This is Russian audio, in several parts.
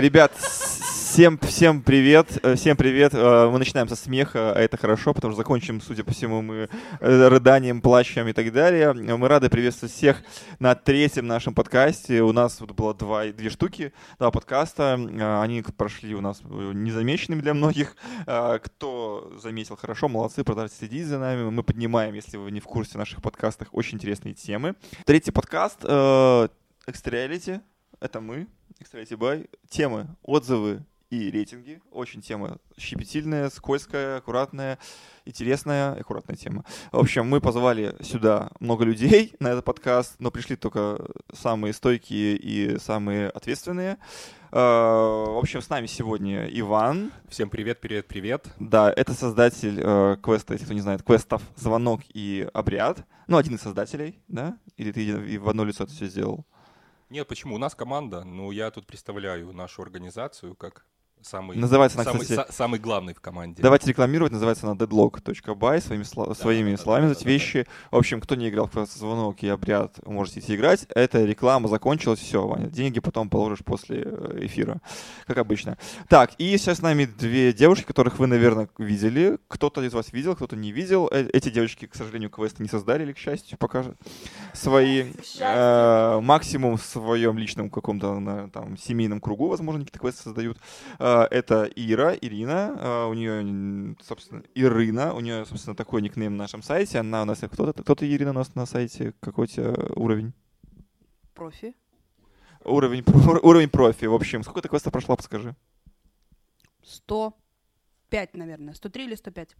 Ребят, всем, всем привет, э, всем привет. Э, мы начинаем со смеха, а это хорошо, потому что закончим, судя по всему, мы э, рыданием, плачем и так далее. Мы рады приветствовать всех на третьем нашем подкасте. У нас вот было два, две штуки, два подкаста. Они прошли у нас незамеченными для многих. Кто заметил, хорошо, молодцы, продолжайте следить за нами. Мы поднимаем, если вы не в курсе наших подкастах, очень интересные темы. Третий подкаст Extra это мы, Extra Бай. Темы, отзывы и рейтинги. Очень тема щепетильная, скользкая, аккуратная, интересная, аккуратная тема. В общем, мы позвали сюда много людей на этот подкаст, но пришли только самые стойкие и самые ответственные. А, в общем, с нами сегодня Иван. Всем привет, привет, привет. Да, это создатель э, квеста, если кто не знает, квестов «Звонок» и «Обряд». Ну, один из создателей, да? Или ты в одно лицо это все сделал? Нет, почему? У нас команда, но я тут представляю нашу организацию как самый, называется она, самый, кстати, самый главный в команде. Давайте рекламировать, называется она deadlock.by, своими, да, своими да, словами да, да, вещи. В общем, кто не играл в звонок и обряд, можете идти играть. Эта реклама закончилась, все, Ваня, деньги потом положишь после э, эфира, как обычно. Так, и сейчас с нами две девушки, которых вы, наверное, видели. Кто-то из вас видел, кто-то не видел. Э, эти девочки, к сожалению, квесты не создали, или к счастью, покажут свои э, максимум в своем личном каком-то там семейном кругу, возможно, какие-то квесты создают. Э, это Ира, Ирина, а, у нее, собственно, Ирина, у нее, собственно, такой никнейм на нашем сайте. Она у нас, кто-то, кто-то Ирина у нас на сайте, какой у тебя уровень? Профи. Уровень, уровень профи, в общем. Сколько ты квеста прошла, подскажи? 105, наверное. 103 или 105?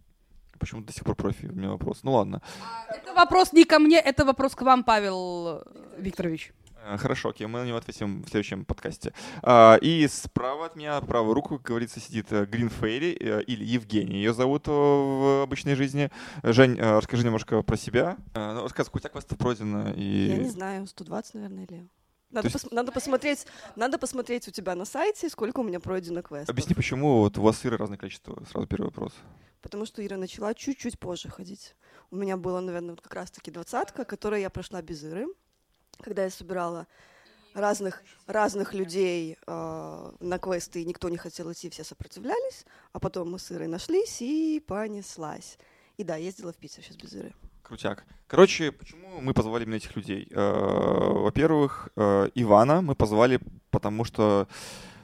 Почему до сих пор профи? У меня вопрос. Ну ладно. Это вопрос не ко мне, это вопрос к вам, Павел Викторович. Э, хорошо, окей, мы на него ответим в следующем подкасте. А, и справа от меня, правую руку, как говорится, сидит Грин э, Фейри э, или Евгения. Ее зовут в обычной жизни. Жень, расскажи немножко про себя. Ну, рассказывай, сколько квестов пройдено? И... Я не знаю, 120, наверное, или... Надо, есть... пос- надо, посмотреть, надо посмотреть у тебя на сайте, сколько у меня пройдено квестов. Объясни, почему вот у вас Иры разное количество? Сразу первый вопрос. Потому что Ира начала чуть-чуть позже ходить. У меня было, наверное, вот как раз-таки двадцатка, которую я прошла без Иры когда я собирала разных, разных людей э, на квесты, и никто не хотел идти, все сопротивлялись, а потом мы с Ирой нашлись и понеслась. И да, ездила в Питер сейчас без Иры. Крутяк. Короче, почему мы позвали именно этих людей? Э, во-первых, э, Ивана мы позвали, потому что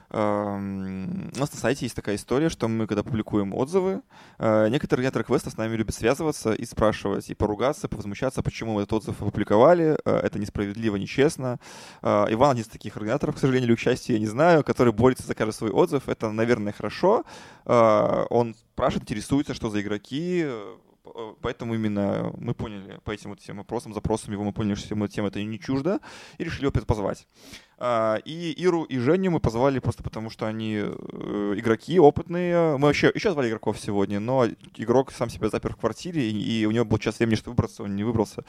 у нас на сайте есть такая история, что мы, когда публикуем отзывы, э, некоторые организаторы квеста с нами любят связываться и спрашивать, и поругаться, повозмущаться, почему мы этот отзыв опубликовали, э, это несправедливо, нечестно. Э, Иван один из таких организаторов, к сожалению или к счастью, я не знаю, который борется за каждый свой отзыв. Это, наверное, хорошо. Он спрашивает, интересуется, что за игроки, поэтому именно мы поняли по этим вот всем вопросам, запросам его, мы поняли, что всем тема это не чуждо, и решили его позвать. А, и Иру и Женю мы позвали просто потому, что они э, игроки опытные. Мы вообще еще звали игроков сегодня, но игрок сам себя запер в квартире, и у него был час времени, чтобы выбраться, он не выбрался.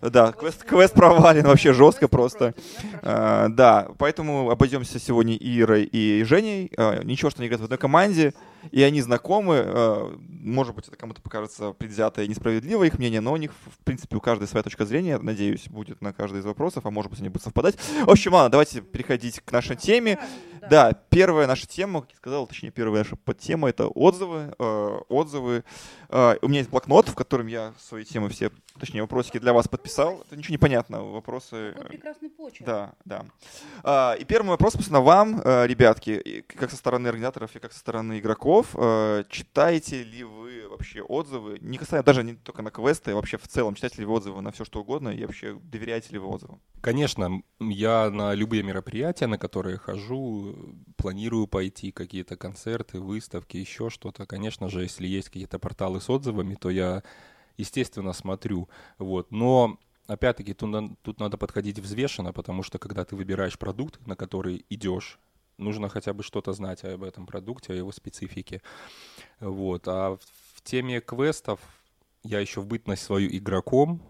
Да, квест, квест провален вообще жестко просто. А, да, поэтому обойдемся сегодня Ирой и Женей. А, ничего, что они играют в одной команде и они знакомы. Э, может быть, это кому-то покажется предвзятое и несправедливое их мнение, но у них, в принципе, у каждой своя точка зрения, надеюсь, будет на каждый из вопросов, а может быть, они будут совпадать. В общем, ладно, давайте переходить к нашей теме. Да, первая наша тема, как я сказал, точнее, первая наша подтема — это отзывы. Э, отзывы. Э, у меня есть блокнот, в котором я свои темы все, точнее, вопросики для вас подписал. Это ничего не понятно, вопросы... Какой прекрасный почерк. Да, да. И первый вопрос, собственно, вам, ребятки, как со стороны организаторов и как со стороны игроков, игроков. Э, читаете ли вы вообще отзывы? Не касается даже не только на квесты, а вообще в целом. Читаете ли вы отзывы на все, что угодно? И вообще доверяете ли вы отзывам? Конечно. Я на любые мероприятия, на которые хожу, планирую пойти, какие-то концерты, выставки, еще что-то. Конечно же, если есть какие-то порталы с отзывами, то я, естественно, смотрю. Вот. Но опять-таки, тут, тут надо подходить взвешенно, потому что когда ты выбираешь продукт, на который идешь, нужно хотя бы что-то знать об этом продукте, о его специфике. Вот. А в теме квестов я еще в бытность свою игроком,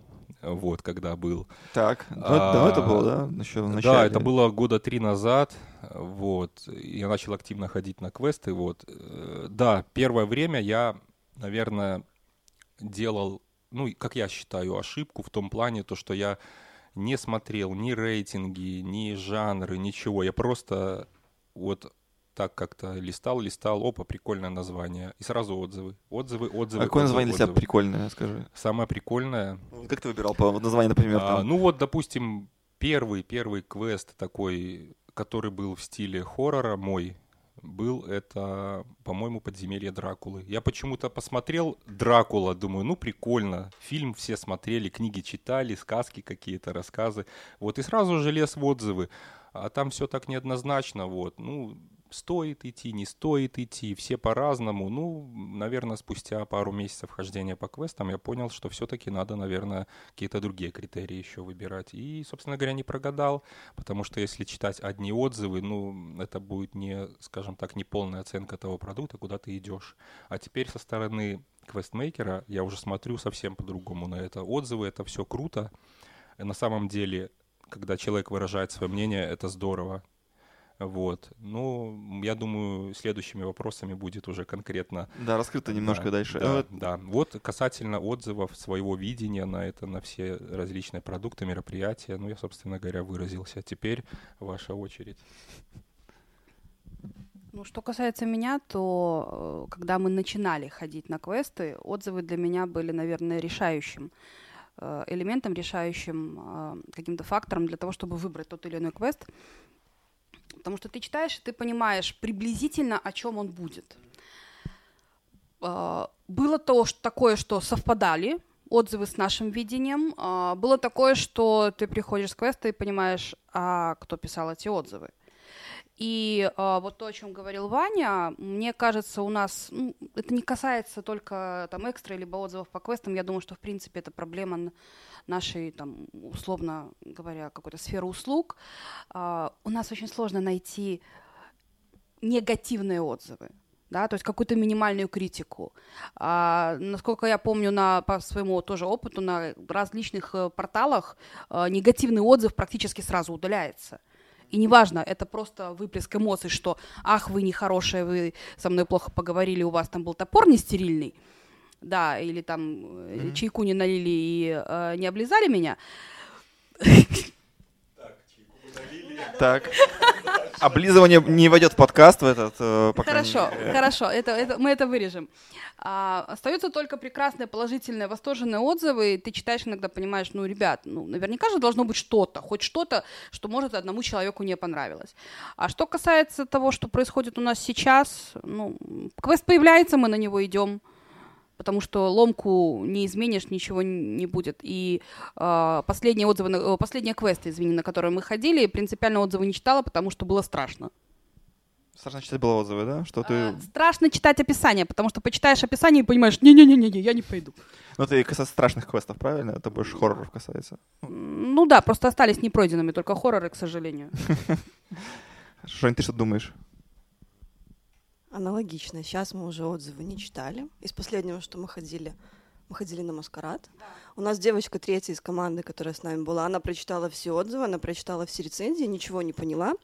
вот, когда был. Так, а, давно это было, да? Еще в начале. Да, это было года три назад, вот, я начал активно ходить на квесты, вот. Да, первое время я, наверное, делал, ну, как я считаю, ошибку в том плане, то, что я не смотрел ни рейтинги, ни жанры, ничего. Я просто вот так как-то листал, листал, опа, прикольное название. И сразу отзывы. Отзывы, отзывы. А какое отзывы, название для тебя отзывы. прикольное, скажи? Самое прикольное. Ну, Как ты выбирал по названию, например? А, там? ну вот, допустим, первый, первый квест такой, который был в стиле хоррора мой, был это, по-моему, «Подземелье Дракулы». Я почему-то посмотрел «Дракула», думаю, ну прикольно. Фильм все смотрели, книги читали, сказки какие-то, рассказы. Вот, и сразу же лез в отзывы. А там все так неоднозначно, вот. Ну, стоит идти, не стоит идти, все по-разному. Ну, наверное, спустя пару месяцев хождения по квестам я понял, что все-таки надо, наверное, какие-то другие критерии еще выбирать. И, собственно говоря, не прогадал, потому что если читать одни отзывы, ну, это будет не, скажем так, не полная оценка того продукта, куда ты идешь. А теперь со стороны квестмейкера я уже смотрю совсем по-другому на это. Отзывы — это все круто. На самом деле, когда человек выражает свое мнение, это здорово. Вот. Ну, я думаю, следующими вопросами будет уже конкретно Да, раскрыто немножко да, дальше. Да, вот да. Вот касательно отзывов, своего видения на это, на все различные продукты, мероприятия, ну, я, собственно говоря, выразился. Теперь ваша очередь. Ну, что касается меня, то э, когда мы начинали ходить на квесты, отзывы для меня были, наверное, решающим элементом, решающим э, каким-то фактором для того, чтобы выбрать тот или иной квест. Потому что ты читаешь, и ты понимаешь приблизительно, о чем он будет. Э, Было то, что, такое, что совпадали отзывы с нашим видением. Было такое, что ты приходишь с квеста и понимаешь, а кто писал эти отзывы. И а, вот то, о чем говорил Ваня, мне кажется, у нас ну, это не касается только там экстра либо отзывов по квестам. Я думаю, что в принципе это проблема нашей там условно говоря какой-то сферы услуг. А, у нас очень сложно найти негативные отзывы. Да, то есть какую-то минимальную критику. А, насколько я помню на, по своему тоже опыту на различных э, порталах э, негативный отзыв практически сразу удаляется. И неважно, это просто выплеск эмоций, что «ах, вы нехорошие, вы со мной плохо поговорили, у вас там был топор не стерильный», да, или там э, чайку не налили и э, не облизали меня. Так. Облизывание не войдет в подкаст в этот, э, по Хорошо, мере. хорошо, это, это, мы это вырежем. А, остаются только прекрасные, положительные, восторженные отзывы. и Ты читаешь иногда, понимаешь, ну, ребят, ну, наверняка же должно быть что-то, хоть что-то, что, может, одному человеку не понравилось. А что касается того, что происходит у нас сейчас, ну, квест появляется, мы на него идем. Потому что ломку не изменишь, ничего не будет. И а, последние отзывы, на- э, последние квесты, извини, на которые мы ходили, принципиально отзывы не читала, потому что было страшно. Страшно читать было отзывы, да? Что ты... А, Страшно читать описание, потому что почитаешь описание и понимаешь, не-не-не-не, я не пойду. Ну, ты касается страшных квестов, правильно? Это больше хорроров касается. Ну да, просто остались непройденными только хорроры, к сожалению. Жень, ты что думаешь? Аналогично. Сейчас мы уже отзывы не читали. Из последнего, что мы ходили, мы ходили на маскарад. У нас девочка третья из команды, которая с нами была, она прочитала все отзывы, она прочитала все рецензии, ничего не поняла.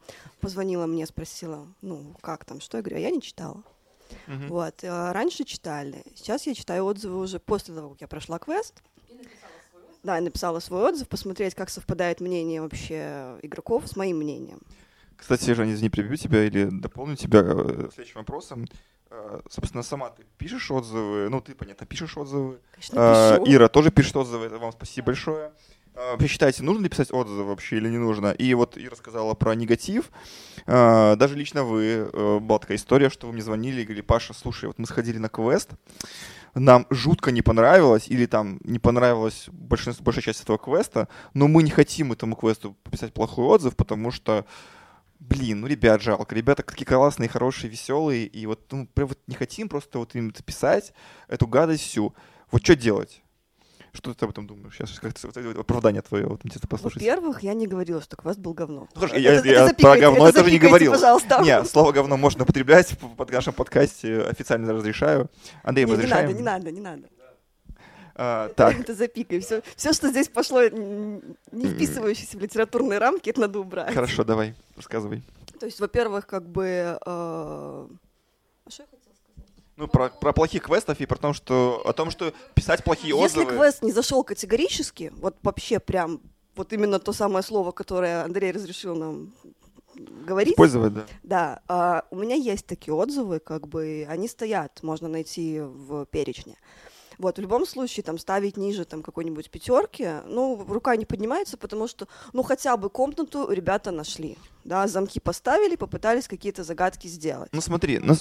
Позвонила мне, спросила, ну, как там, что? Я говорю, а я не читала. Мгм. Вот. э, Раньше читали. Сейчас я читаю отзывы уже после того, как я прошла квест. Да, и написала свой отзыв, посмотреть, как совпадает мнение вообще игроков с моим мнением. Кстати, Женя, извини, перебью тебя или дополню тебя э, следующим вопросом. Э, Собственно, сама ты пишешь отзывы? Ну, ты, понятно, пишешь отзывы. Конечно, Э, пишу. Ира тоже пишет отзывы, это вам спасибо большое. Э, Вы считаете, нужно ли писать отзывы вообще или не нужно? И вот Ира сказала про негатив. Э, Даже лично вы, э, была такая история, что вы мне звонили и говорили, Паша, слушай, вот мы сходили на квест, нам жутко не понравилось, или там не понравилась большинство, большая часть этого квеста, но мы не хотим этому квесту писать плохой отзыв, потому что Блин, ну ребят жалко, ребята такие классные, хорошие, веселые, и вот, ну, прям вот не хотим просто вот им это писать, эту гадость всю. Вот что делать? Что ты об этом думаешь? Сейчас как-то вот это оправдание твое, вот интересно послушать. Во-первых, я не говорила, что квест был говно. Ну, хорошо, Это- я, это я про запикайте, говно это я тоже не говорил. пожалуйста. Не, слово говно можно употреблять в под нашем подкасте, официально разрешаю. Андрей, мы Не, не разрешаем? надо, не надо, не надо. А, так, Это запикай. Все, все, что здесь пошло, не вписывающееся в литературные рамки, это надо убрать. хорошо, давай, рассказывай. То есть, во-первых, как бы... э, а что я хотела сказать? Ну, про, про плохих квестов и про том, что, о том, что писать плохие Если отзывы... квест не зашел категорически, вот вообще прям, вот именно то самое слово, которое Андрей разрешил нам говорить. Использовать, да. Да, а, у меня есть такие отзывы, как бы они стоят, можно найти в перечне. Вот, в любом случае, там, ставить ниже там какой-нибудь пятерки, ну, рука не поднимается, потому что, ну, хотя бы комнату ребята нашли, да, замки поставили, попытались какие-то загадки сделать. Ну смотри, ну,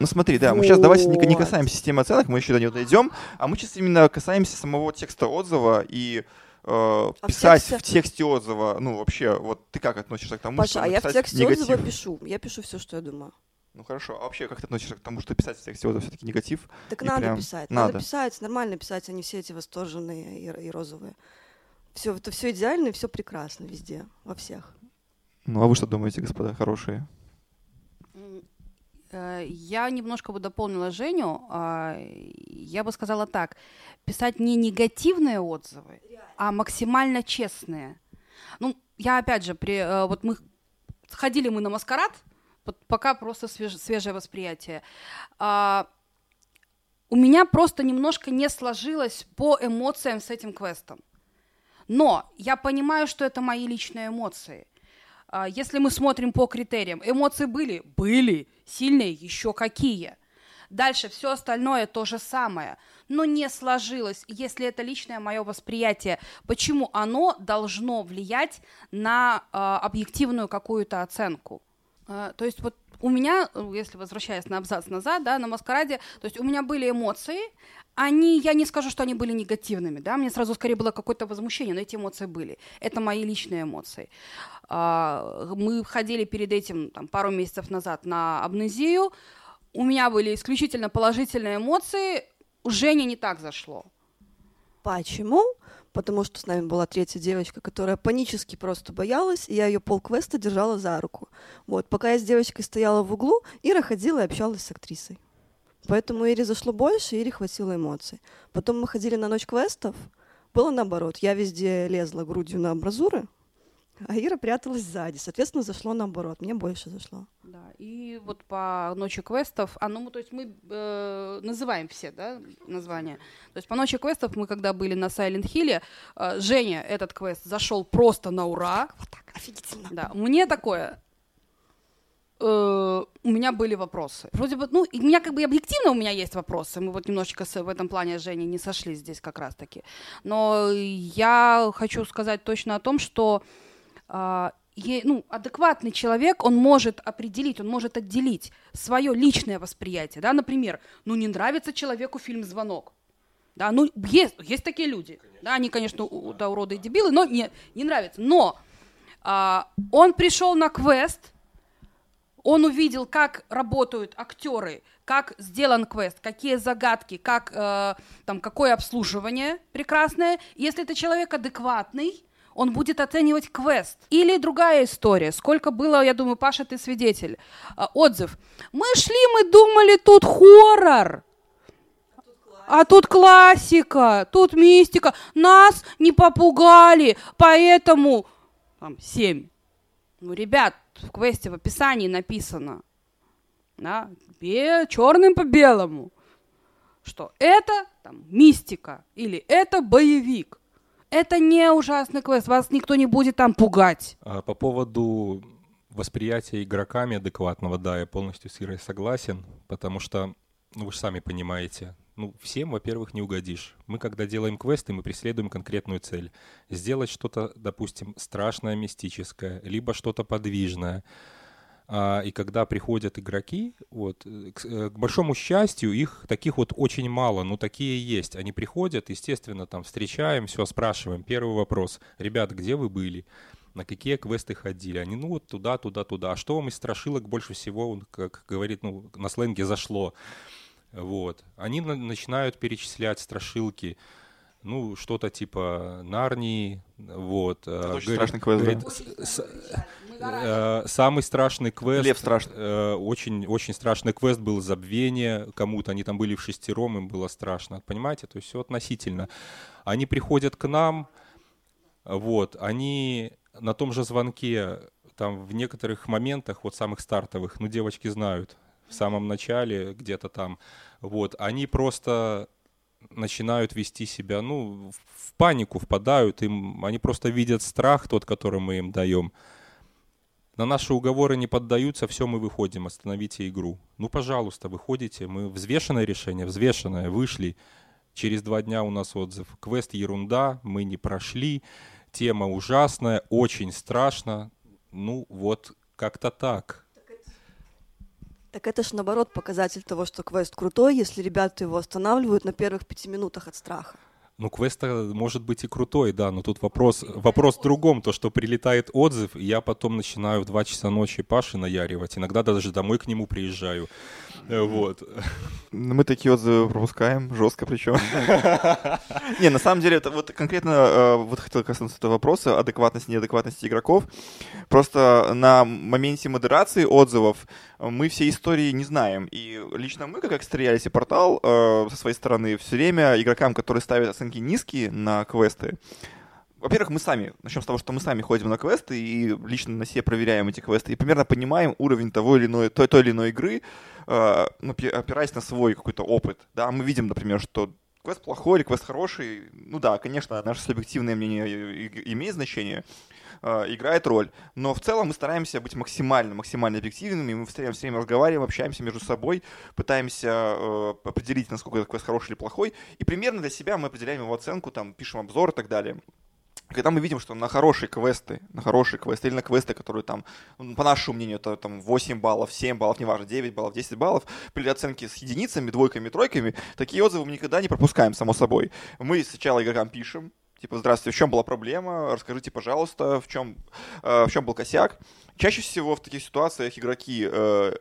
ну смотри, да, мы сейчас давайте не, не касаемся системы оценок, мы еще до нее дойдем, а мы сейчас именно касаемся самого текста отзыва и э, А в писать тексте- в тексте отзыва, ну вообще, вот ты как относишься к тому, Паша, что а я в тексте негатив? отзыва пишу, я пишу все, что я думаю. Ну хорошо, а вообще как ты относишься к тому, что писать в тексте отзыва все-таки негатив? Так И надо прям писать, надо. надо. писать, нормально писать, а не все эти восторженные и, и розовые. Все, это все идеально и все прекрасно везде, во всех. Ну а вы что думаете, господа хорошие? Э, Я немножко бы дополнила Женю. а, Я бы сказала так. Писать не негативные отзывы, а максимально честные. Ну, я опять же, при, э, вот мы сходили мы на маскарад, пока просто свеж- свежее восприятие. А, У меня просто немножко не сложилось по эмоциям с этим квестом. Но я понимаю, что это мои личные эмоции. А, Если мы смотрим по критериям, эмоции были? Были. Сильные? Еще какие. Дальше все остальное то же самое. Но не сложилось. Если это личное мое восприятие, почему оно должно влиять на а, объективную какую-то оценку? А, то есть вот у меня, э, если возвращаясь на абзац назад, да, на маскараде, то есть у меня были эмоции, они, я не скажу, что они были негативными, да, мне сразу скорее было какое-то возмущение, но эти эмоции были. Это мои личные эмоции. А, Мы ходили перед этим там, пару месяцев назад на амнезию, у меня были исключительно положительные эмоции, у Жени не так зашло. Почему? Потому что с нами была третья девочка, которая панически просто боялась, и я ее полквеста держала за руку. Вот, пока я с девочкой стояла в углу, Ира ходила и общалась с актрисой. Поэтому Ире зашло больше, Ире хватило эмоций. Потом мы ходили на ночь квестов, было наоборот. Я везде лезла грудью на амбразуры, а Ира пряталась сзади. Соответственно, зашло наоборот. Мне больше зашло. Да, и вот по ночи квестов, а ну, мы, то есть мы э, называем все, да, названия. То есть по ночи квестов мы, когда были на Silent Hill, э, Женя этот квест зашел просто на ура. Вот так, офигительно. Да, мне такое. э, у меня были вопросы. Вроде бы, ну, и у меня как бы и объективно у меня есть вопросы. Мы вот немножечко в этом плане с Женей не сошлись здесь как раз-таки. Но я хочу сказать точно о том, что ну, адекватный человек, он может определить, он может отделить свое личное восприятие. Да? Например, ну не нравится человеку фильм «Звонок». Да, ну, есть, есть такие люди. Да, они, конечно, у- да, уроды и дебилы, но не, не нравится. Но а, он пришел на квест, он увидел, как работают актеры, как сделан квест, какие загадки, как, э, там, какое обслуживание прекрасное. Если это человек адекватный, он будет оценивать квест. Или другая история. Сколько было, я думаю, Паша, ты свидетель. А, отзыв. Мы шли, мы думали, тут хоррор. А тут классика, тут мистика. Нас не попугали, поэтому там семь. Ну, ребят, в квесте в описании написано, да, черным по белому, что это там мистика или это боевик. Это не ужасный квест, вас никто не будет там пугать. А По поводу восприятия игроками адекватного, да, я полностью с Ирой согласен, потому что, ну вы же сами понимаете, ну всем, во-первых, не угодишь. Мы, когда делаем квесты, мы преследуем конкретную цель. Сделать что-то, допустим, страшное, мистическое, либо что-то подвижное. А, и когда приходят игроки, вот, э, к, э, к большому счастью, их таких вот очень мало, но такие есть. Они приходят, естественно, там встречаем, все, спрашиваем. Первый вопрос. Ребят, где вы были? На какие квесты ходили? Они, ну вот туда, туда, туда. А что вам из страшилок больше всего, он, как говорит, ну, на сленге зашло? Вот. Они на- начинают перечислять страшилки. Ну, что-то типа Нарнии, вот. Это э, очень говорит- страшный квест, говорит, да? с- Э, Самый страшный квест. Лев страшный. э, Очень, очень страшный квест был забвение кому-то. Они там были в шестером, им было страшно. Понимаете? То есть все относительно. Они приходят к нам, вот, они на том же звонке, там в некоторых моментах, вот самых стартовых, ну, девочки знают, в самом начале, где-то там, вот, они просто начинают вести себя, ну, в- панику впадают, им, они просто видят страх, тот, который мы им даем. на наши уговоры не поддаются, все, мы выходим, остановите игру. Ну, пожалуйста, выходите, мы взвешенное решение, взвешенное, вышли. Через два дня у нас отзыв. Квест ерунда, мы не прошли, тема ужасная, очень страшно. Ну, вот как-то так. Так это ж наоборот показатель того, что квест крутой, если ребята его останавливают на первых пяти минутах от страха. Ну, квест может быть и крутой, да, но тут вопрос, вопрос в другом, то, что прилетает отзыв, и я потом начинаю в 2 часа ночи Паши наяривать, иногда даже домой к нему приезжаю, э, вот. Мы такие отзывы пропускаем, жестко причем. Не, на самом деле, это вот конкретно, э, вот хотел коснуться этого вопроса, адекватности, неадекватности игроков. Просто на моменте модерации отзывов мы все истории не знаем. И лично мы, как Экстреалиси портал, э, со своей стороны, все время игрокам, которые ставят оценки низкие на квесты, во-первых, мы сами, начнем с того, что мы сами ходим на квесты и лично на себе проверяем эти квесты и примерно понимаем уровень того или иной, той, той или иной игры, э, опираясь на свой какой-то опыт. Да, мы видим, например, что квест плохой или квест хороший, ну да, конечно, наше субъективное мнение имеет значение, э, играет роль. Но в целом мы стараемся быть максимально, максимально объективными, мы все время, все время разговариваем, общаемся между собой, пытаемся э, определить, насколько этот квест хороший или плохой, и примерно для себя мы определяем его оценку, там, пишем обзор и так далее. Когда мы видим, что на хорошие квесты, на хорошие квесты или на квесты, которые там, ну, по нашему мнению, это там 8 баллов, 7 баллов, неважно, 9 баллов, 10 баллов, при оценке с единицами, двойками, тройками, такие отзывы мы никогда не пропускаем, само собой. Мы сначала игрокам пишем, типа, здравствуйте, в чем была проблема, расскажите, пожалуйста, в чем, э, в чем был косяк. Чаще всего в таких ситуациях игроки э,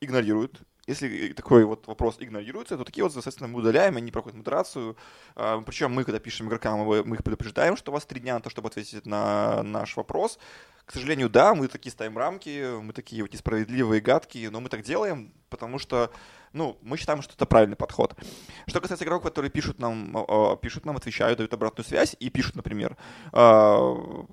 игнорируют если такой вот вопрос игнорируется, то такие отзывы, соответственно, мы удаляем, они проходят модерацию. А, Причем мы, когда пишем игрокам, мы их предупреждаем, что у вас три дня на то, чтобы ответить на наш вопрос. К сожалению, да, мы такие ставим рамки, мы такие вот несправедливые, гадкие, но мы так делаем, потому что, ну, мы считаем, что это правильный подход. Что касается игроков, которые пишут нам, пишут нам, отвечают, дают обратную связь и пишут, например, а,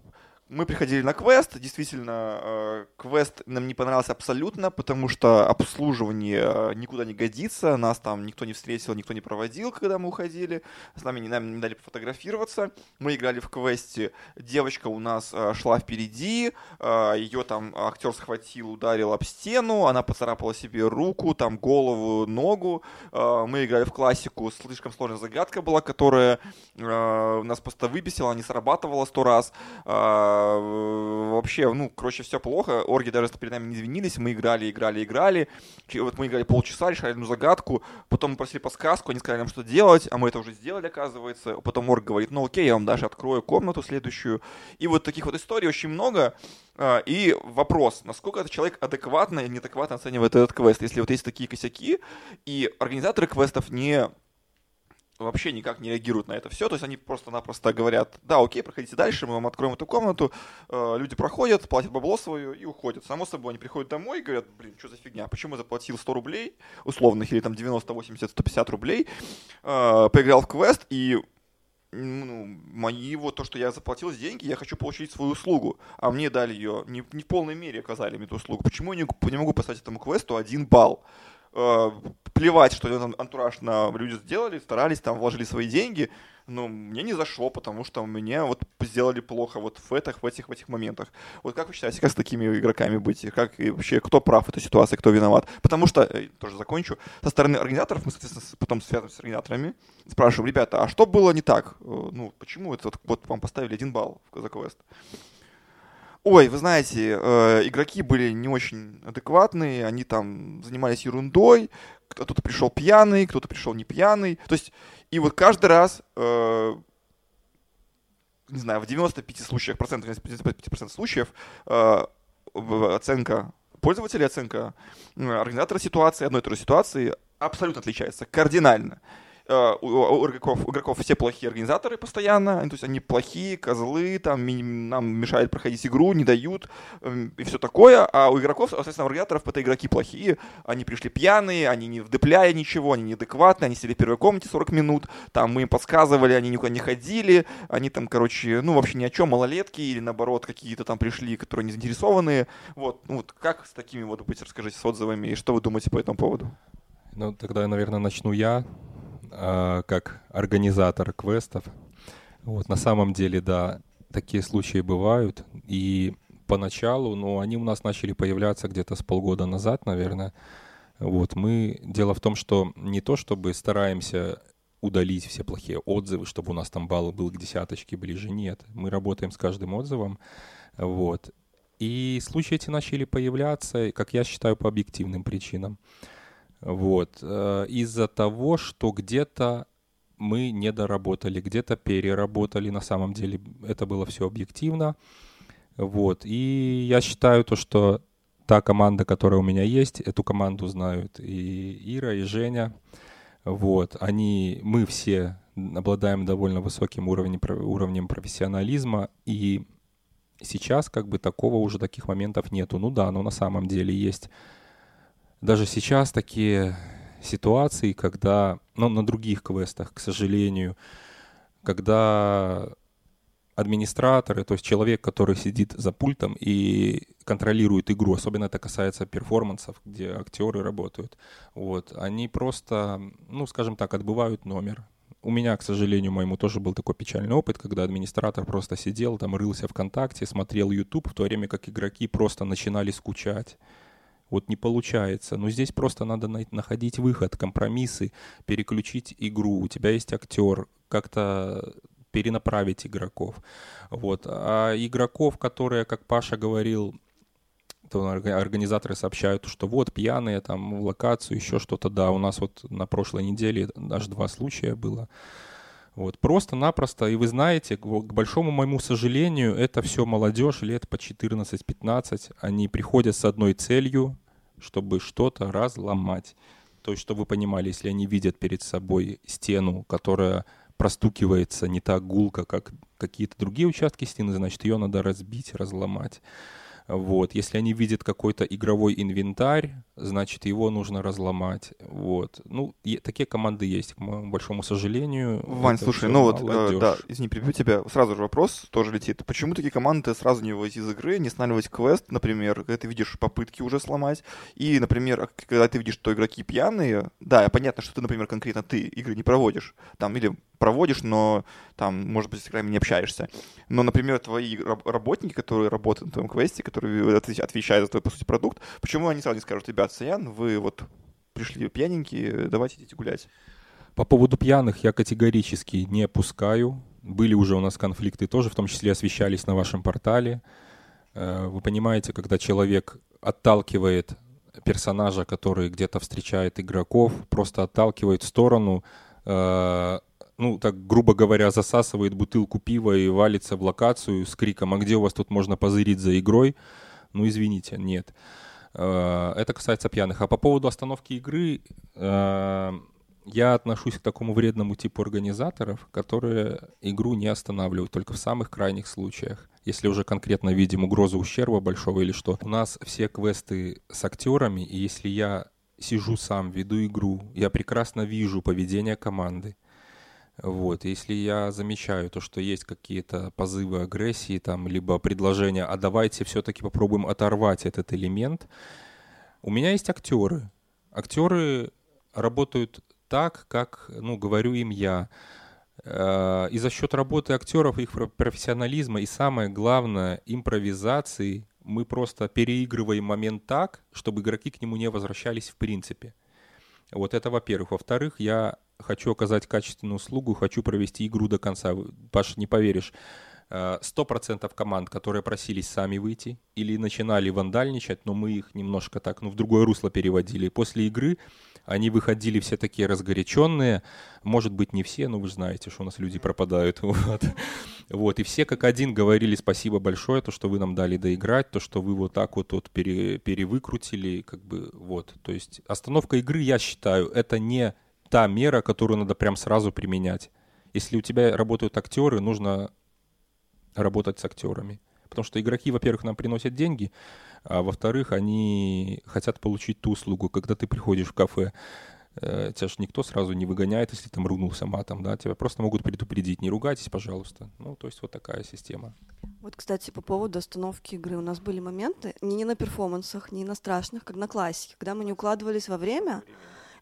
мы приходили на квест, действительно, э, квест нам не понравился абсолютно, потому что обслуживание э, никуда не годится, нас там никто не встретил, никто не проводил, когда мы уходили, с нами не, нам не дали пофотографироваться, мы играли в квесте, девочка у нас э, шла впереди, ее там актер схватил, ударил об стену, она поцарапала себе руку, там голову, ногу, мы играли в классику, слишком сложная загадка была, которая нас просто выбесила, не срабатывала сто раз, вообще, ну, короче, все плохо. Орги даже перед нами не извинились. Мы играли, играли, играли. Вот мы играли полчаса, решали одну загадку. Потом мы просили подсказку, они сказали нам, что делать, а мы это уже сделали, оказывается. Потом Орг говорит, ну окей, я вам даже открою комнату следующую. И вот таких вот историй очень много. А, и вопрос, насколько этот человек адекватно и неадекватно оценивает этот квест. Если вот есть такие косяки, и организаторы квестов не вообще никак не реагируют на это все. То есть они просто-напросто говорят, да, окей, проходите дальше, мы вам откроем эту комнату. Э, люди проходят, платят бабло свое и уходят. Само собой, они приходят домой и говорят, блин, что за фигня, почему я заплатил 100 рублей условных или там 90, 80, 150 рублей, э, поиграл в квест и ну, мои вот то, что я заплатил деньги, я хочу получить свою услугу, а мне дали ее, не, не в полной мере оказали мне эту услугу. Почему я не, не могу поставить этому квесту один балл? Э, плевать, что этот антураж на люди сделали, старались, там вложили свои деньги, но мне не зашло, потому что мне вот сделали плохо вот в этих, в этих, в этих моментах. Вот как вы считаете, как с такими игроками быть? Как и вообще, кто прав в этой ситуации, кто виноват? Потому что, э, тоже закончу, со стороны организаторов, мы, соответственно, потом связываемся с организаторами, спрашиваем, ребята, а что было не так? Э, ну, почему это вот, вот вам поставили один балл за квест? Ой, вы знаете, э, игроки были не очень адекватные, они там занимались ерундой, кто-то пришел пьяный, кто-то пришел не пьяный. То есть, и вот каждый раз, э, не знаю, в 95 случаях, процентов, 95% случаев э, оценка пользователя, оценка организатора ситуации, одной и той же ситуации абсолютно отличается, кардинально. Э, у, игроков, у игроков все плохие организаторы постоянно, то есть они плохие, козлы, там нам мешают проходить игру, не дают эм, и все такое, а у игроков, соответственно, у организаторов это игроки плохие, они пришли пьяные, они не вдепляя ничего, они неадекватные, они сидели в первой комнате 40 минут, там мы им подсказывали, они никуда не ходили, они там, короче, ну вообще ни о чем, малолетки или наоборот какие-то там пришли, которые не заинтересованные, вот, ну вот как с такими вот быть, расскажите с отзывами и что вы думаете по этому поводу? Ну, тогда, наверное, начну я. А, как организатор квестов. Вот, на самом деле, да, такие случаи бывают. И поначалу, но они у нас начали появляться где-то с полгода назад, наверное. Вот, мы... Дело в том, что не то, чтобы стараемся удалить все плохие отзывы, чтобы у нас там балл был к десяточке ближе, нет. Мы работаем с каждым отзывом, вот. И случаи эти начали появляться, как я считаю, по объективным причинам. Вот. Э, из-за того, что где-то мы не доработали, где-то переработали. На самом деле это было все объективно. Вот. И я считаю то, что та команда, которая у меня есть, эту команду знают и Ира, и Женя. Вот. Они, мы все обладаем довольно высоким уровнем, уровнем профессионализма, и сейчас как бы такого уже таких моментов нету. Ну да, но на самом деле есть даже сейчас такие ситуации, когда, ну, на других квестах, к сожалению, когда администраторы, то есть человек, который сидит за пультом и контролирует игру, особенно это касается перформансов, где актеры работают, вот, они просто, ну, скажем так, отбывают номер. У меня, к сожалению, моему тоже был такой печальный опыт, когда администратор просто сидел, там рылся ВКонтакте, смотрел YouTube, в то время как игроки просто начинали скучать вот не получается. Но здесь просто надо находить выход, компромиссы, переключить игру. У тебя есть актер, как-то перенаправить игроков. Вот. А игроков, которые, как Паша говорил, то организаторы сообщают, что вот пьяные там в локацию, еще что-то. Да, у нас вот на прошлой неделе аж два случая было. Вот, просто-напросто, и вы знаете, к большому моему сожалению, это все молодежь лет по 14-15, они приходят с одной целью, чтобы что-то разломать. То есть, чтобы вы понимали, если они видят перед собой стену, которая простукивается не так гулко, как какие-то другие участки стены, значит, ее надо разбить, разломать. Вот. Если они видят какой-то игровой инвентарь, значит, его нужно разломать. Вот. Ну, такие команды есть, к моему большому сожалению. Вань, слушай, ну вот, э, да, извини, перебью тебя. Сразу же вопрос тоже летит. Почему такие команды сразу не выводить из игры, не останавливать квест, например, когда ты видишь попытки уже сломать, и, например, когда ты видишь, что игроки пьяные, да, понятно, что ты, например, конкретно ты игры не проводишь, там, или проводишь, но там, может быть, с играми не общаешься. Но, например, твои работники, которые работают на твоем квесте, которые отвечают за твой, по сути, продукт, почему они сразу не скажут, ребят, Саян, вы вот пришли пьяненькие, давайте идите гулять? По поводу пьяных я категорически не пускаю. Были уже у нас конфликты тоже, в том числе освещались на вашем портале. Э, вы понимаете, когда человек отталкивает персонажа, который где-то встречает игроков, просто отталкивает в сторону, э, ну, так, грубо говоря, засасывает бутылку пива и валится в локацию с криком «А где у вас тут можно позырить за игрой?» Ну, извините, нет. Э, это касается пьяных. А по поводу остановки игры, э, я отношусь к такому вредному типу организаторов, которые игру не останавливают, только в самых крайних случаях. Если уже конкретно видим угрозу ущерба большого или что. У нас все квесты с актерами, и если я сижу сам, веду игру, я прекрасно вижу поведение команды. Вот, если я замечаю то, что есть какие-то позывы агрессии, там, либо предложения, а давайте все-таки попробуем оторвать этот элемент. У меня есть актеры. Актеры работают так, как, ну, говорю им я. Э, и за счет работы актеров, их профессионализма и самое главное, импровизации, мы просто переигрываем момент так, чтобы игроки к нему не возвращались в принципе. Вот это во-первых. Во-вторых, я хочу оказать качественную услугу, хочу провести игру до конца. Паш, не поверишь, 100% э, команд, которые просились сами выйти или начинали вандальничать, но мы их немножко так, ну, в другое русло переводили. После игры они выходили все такие разгоряченные, может быть, не все, но вы знаете, что у нас люди пропадают. Вот. вот. И все как один говорили спасибо большое, то, что вы нам дали доиграть, то, что вы вот так вот, вот пере, перевыкрутили, как бы, вот. То есть остановка игры, я считаю, это не та мера, которую надо прям сразу применять. Если у тебя работают актеры, нужно работать с актерами. Потому что игроки, во-первых, нам приносят деньги, а во-вторых, они хотят получить ту услугу. Когда ты приходишь в кафе, э, тебя же никто сразу не выгоняет, если там ругнулся матом, да, тебя просто могут предупредить, не ругайтесь, пожалуйста. Ну, то есть вот такая система. Вот, кстати, по поводу остановки игры. У нас были моменты, не, не на перформансах, не на страшных, как на классике, когда мы не укладывались во время,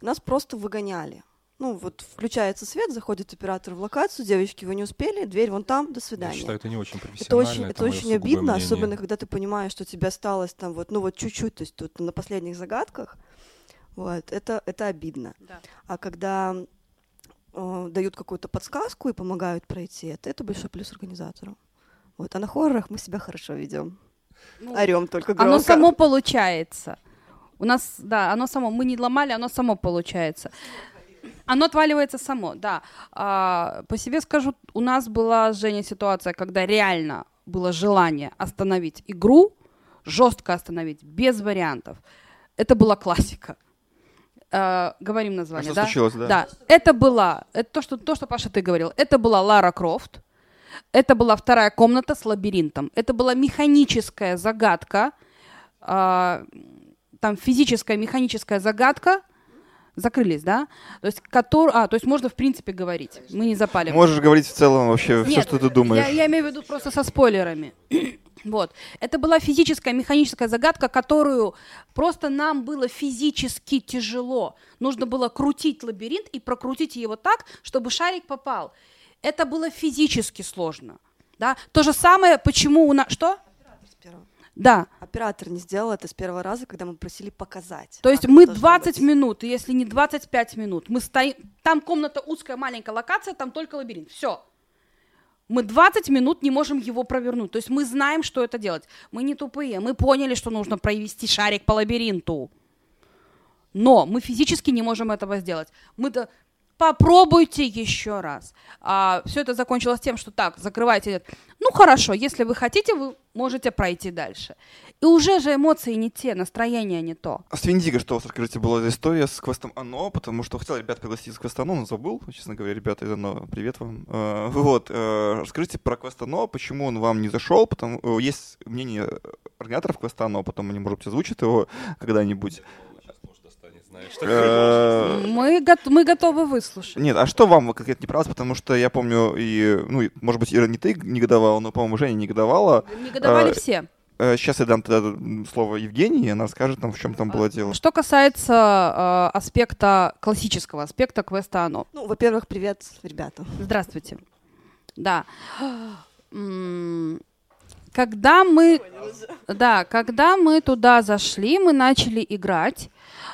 нас просто выгоняли. Ну, вот включается свет, заходит оператор в локацию, девочки, вы не успели, дверь вон там, до свидания. Я считаю, это не очень Это профессионально. очень, это очень обидно, мнение. особенно когда ты понимаешь, что тебе осталось там вот, ну вот чуть-чуть, то есть тут на последних загадках, вот, это, это обидно. Да. А когда э, дают какую-то подсказку и помогают пройти, это, это большой плюс организатору. Вот, а на хоррорах мы себя хорошо ведем. Ну, Орем только громко. Оно само получается. У нас, да, оно само. Мы не ломали, оно само получается. Оно отваливается само, да. А, по себе скажу, у нас была, Женя, ситуация, когда реально было желание остановить игру, жестко остановить, без вариантов. Это была классика. А, говорим А название, что да? случилось, да? Да, это была, это то что, то, что Паша ты говорил, это была Лара Крофт, это была вторая комната с лабиринтом, это была механическая загадка, а, там физическая механическая загадка, закрылись, да? То есть, котор... а, то есть можно в принципе говорить, мы не запалим. Можешь говорить в целом вообще все, Нет, что ты думаешь. Я, я имею в виду просто со спойлерами. Вот. Это была физическая, механическая загадка, которую просто нам было физически тяжело. Нужно было крутить лабиринт и прокрутить его так, чтобы шарик попал. Это было физически сложно. Да? То же самое, почему у нас... Что? Да. Оператор не сделал это с первого раза, когда мы просили показать. То есть мы это должно 20 быть. минут, если не 25 минут, мы стоим... Там комната узкая, маленькая локация, там только лабиринт. Все. Мы 20 минут не можем его провернуть. То есть мы знаем, что это делать. Мы не тупые. Мы поняли, что нужно провести шарик по лабиринту. Но мы физически не можем этого сделать. Мы-то попробуйте еще раз. А, все это закончилось тем, что так, закрывайте. Ну хорошо, если вы хотите, вы можете пройти дальше. И уже же эмоции не те, настроение не то. А с Виндиго что, расскажите, была эта история с квестом Оно, потому что хотел ребят пригласить с квеста Оно, но забыл, честно говоря, ребята из Оно, привет вам. Э, Вот, э, расскажите про квест Оно, почему он вам не зашел, потому э, есть мнение организаторов квеста Оно, потом они, может быть, озвучат его когда-нибудь. Знаешь. Э, Мы, гот- мы готовы выслушать. Нет, а что вам конкретно не понравилось? Потому что я помню, и, ну, может быть, Ира, не ты негодовала, но, по-моему, Женя негодовала. Негодовали э, все. Э, Сейчас я дам тогда слово Евгении, и она расскажет нам, в чем там было дело. Что касается э, аспекта, классического аспекта квеста «Оно». Ну, во-первых, привет, ребята. Здравствуйте. Да. М, Когда мы, да, когда мы туда зашли, мы начали играть.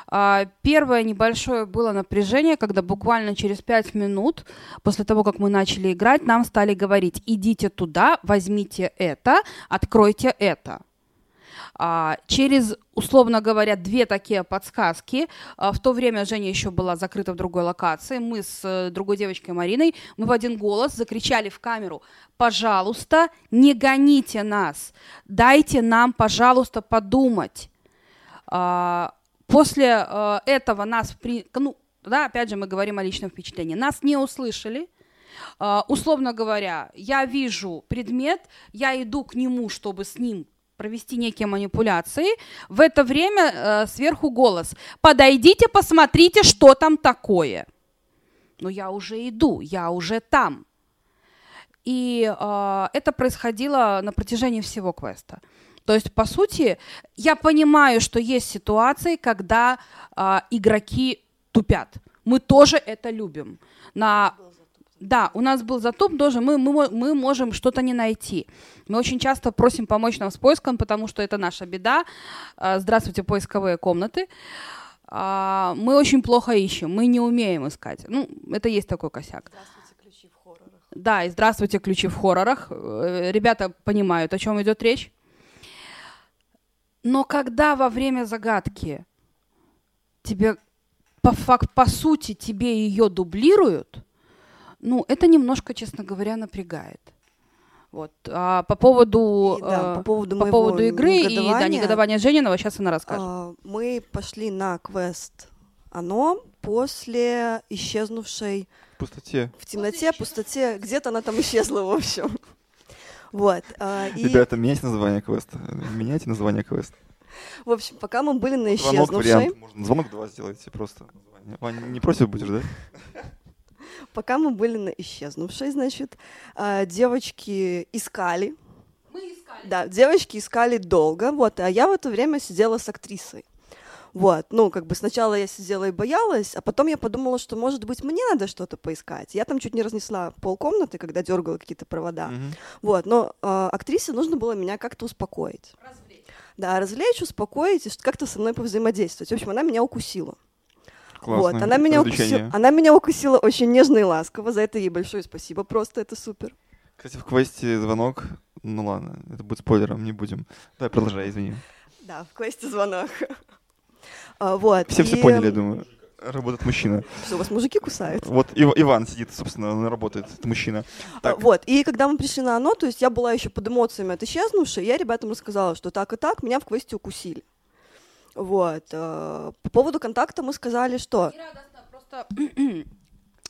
А, Первое небольшое было напряжение, когда буквально через пять минут после того, как мы начали играть, нам стали говорить, идите туда, возьмите это, откройте это. А, через, условно говоря, две такие подсказки. а, в то время Женя еще была закрыта в другой локации. Мы с э, другой девочкой Мариной, мы в один голос закричали в камеру, пожалуйста, не гоните нас, дайте нам, пожалуйста, подумать. А, после э, этого нас, при... ну, да, опять же, мы говорим о личном впечатлении, нас не услышали, а, условно говоря, я вижу предмет, я иду к нему, чтобы с ним провести некие манипуляции. В это время э, сверху голос. Подойдите, посмотрите, что там такое. Но я уже иду, я уже там. И э, это происходило на протяжении всего квеста. То есть, по сути, я понимаю, что есть ситуации, когда э, игроки тупят. Мы тоже это любим. На да, у нас был затуп тоже, мы, мы, мы можем что-то не найти. Мы очень часто просим помочь нам с поиском, потому что это наша беда. А, Здравствуйте, поисковые комнаты. А, Мы очень плохо ищем, мы не умеем искать. Ну, это есть такой косяк. Здравствуйте, ключи в хоррорах. Да, и здравствуйте, ключи в хоррорах. Э, Ребята понимают, о чем идет речь. Но когда во время загадки тебе по, фак- по сути тебе ее дублируют, ну, это немножко, честно говоря, напрягает. Вот. А по поводу, И да, э, по поводу по поводу игры и да, негодования, Женинова, сейчас она расскажет. а, мы пошли на квест «Оно» после исчезнувшей В пустоте. в темноте, пустоте, где-то она там исчезла, в общем. Вот. а, И, Ребята, меняйте название квеста. Меняйте название квеста. в общем, пока мы были на Звонок исчезнувшей, вариант. Можно звонок два сделайте просто. Вань, не против будешь, да? Пока мы были на исчезнувшей, значит, а, девочки искали. Да, девочки искали долго, вот, а я в это время сидела с актрисой. Вот, ну, как бы сначала я сидела и боялась, а потом я подумала, что, может быть, мне надо что-то поискать. Я там чуть не разнесла полкомнаты, когда дергала какие-то провода. Мгм. Вот, но э, актрисе нужно было меня как-то успокоить. Да, развлечь, успокоить и как-то со мной повзаимодействовать. В общем, она меня укусила. Классное Вот, она меня, укусила, она меня укусила очень нежно и ласково. За это ей большое спасибо, просто это супер. Кстати, в квесте звонок. Ну ладно, это будет спойлером, не будем. Давай, продолжай, извини. Да, в квесте звонок. А, Вот. Все все поняли, я думаю. Работает мужчина. Что, вас мужики кусают? Вот Ив- Иван сидит, собственно, он работает, это мужчина. А, Так. Вот, и когда мы пришли на оно, то есть я была еще под эмоциями от исчезнувшей, я ребятам рассказала, что так и так, меня в квесте укусили. Вот. э, По поводу контакта мы сказали, что... Просто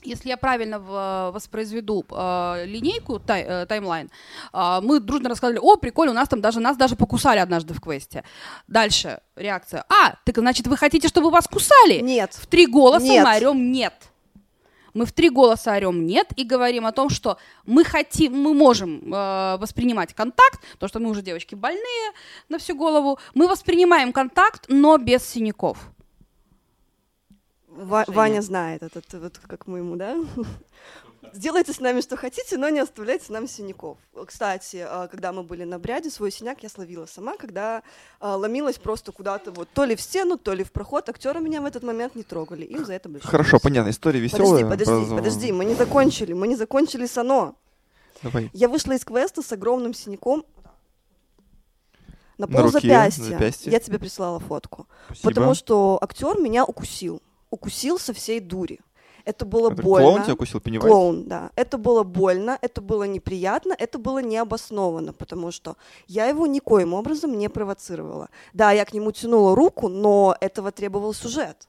если я правильно в- воспроизведу э, линейку, тай- э, таймлайн, э, мы дружно рассказали, о, прикольно, у нас там даже, нас даже покусали однажды в квесте. Дальше реакция, а, так значит вы хотите, чтобы вас кусали? Нет. В три голоса Нет. мы орем нет. Мы в три голоса орем нет и говорим о том, что мы хотим, мы можем э, воспринимать контакт, то что мы уже девочки больные на всю голову, мы воспринимаем контакт, но без синяков. Ва- Ваня знает этот, вот как мы ему, да? Сделайте с нами что хотите, но не оставляйте нам синяков. Кстати, э, когда мы были на бряде, свой синяк я словила сама, когда э, ломилась просто куда-то вот то ли в стену, то ли в проход. Актеры меня в этот момент не трогали. Им за это большое Хорошо, понятно, история веселая. Подожди, подожди, подожди, мы не закончили, мы не закончили с оно. Давай. Я вышла из квеста с огромным синяком на На пол руке, запястья. Я тебе прислала фотку. Спасибо. Потому что актер меня укусил. Укусил со всей дури. Это было Это больно. Клоун тебя укусил, Пеннивайз? Клоун, да. Это было больно, это было неприятно, это было необоснованно, потому что я его никоим образом не провоцировала. Да, я к нему тянула руку, но этого требовал сюжет.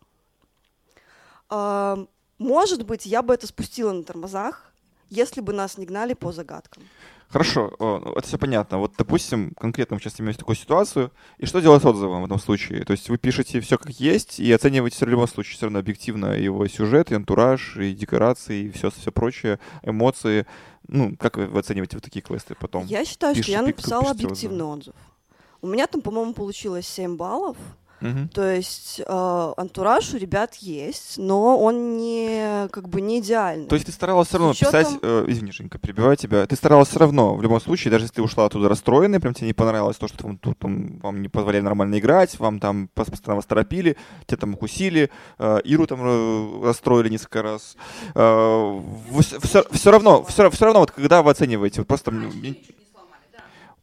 А, Может быть, я бы это спустила на тормозах, если бы нас не гнали по загадкам. Хорошо, о, ну, это все понятно. Вот, допустим, конкретно мы сейчас имеем такую ситуацию, и что делать с отзывом в этом случае? То есть вы пишете все как есть и оцениваете в любом случае все равно объективно его сюжет, и антураж, и декорации, и все, все прочее, эмоции. Ну, как вы оцениваете вот такие квесты потом? Я считаю, что пишешь- я пи- написала объективный отзыв. У меня там, по-моему, получилось 7 баллов. Мгм. То есть э, антураж у ребят есть, но он не как бы не идеальный. То есть ты старалась все равно С учётом- писать, э, извини, Женька, перебиваю тебя, ты старалась все равно, в любом случае, даже если ты ушла оттуда расстроенной, прям тебе не понравилось то, что там, тут, там, вам не позволяли нормально играть, вам там пос- постоянно вас торопили, тебя там укусили, э, Иру там э, расстроили несколько раз. все, равно, все, равно, вот когда вы оцениваете, вот просто... мне-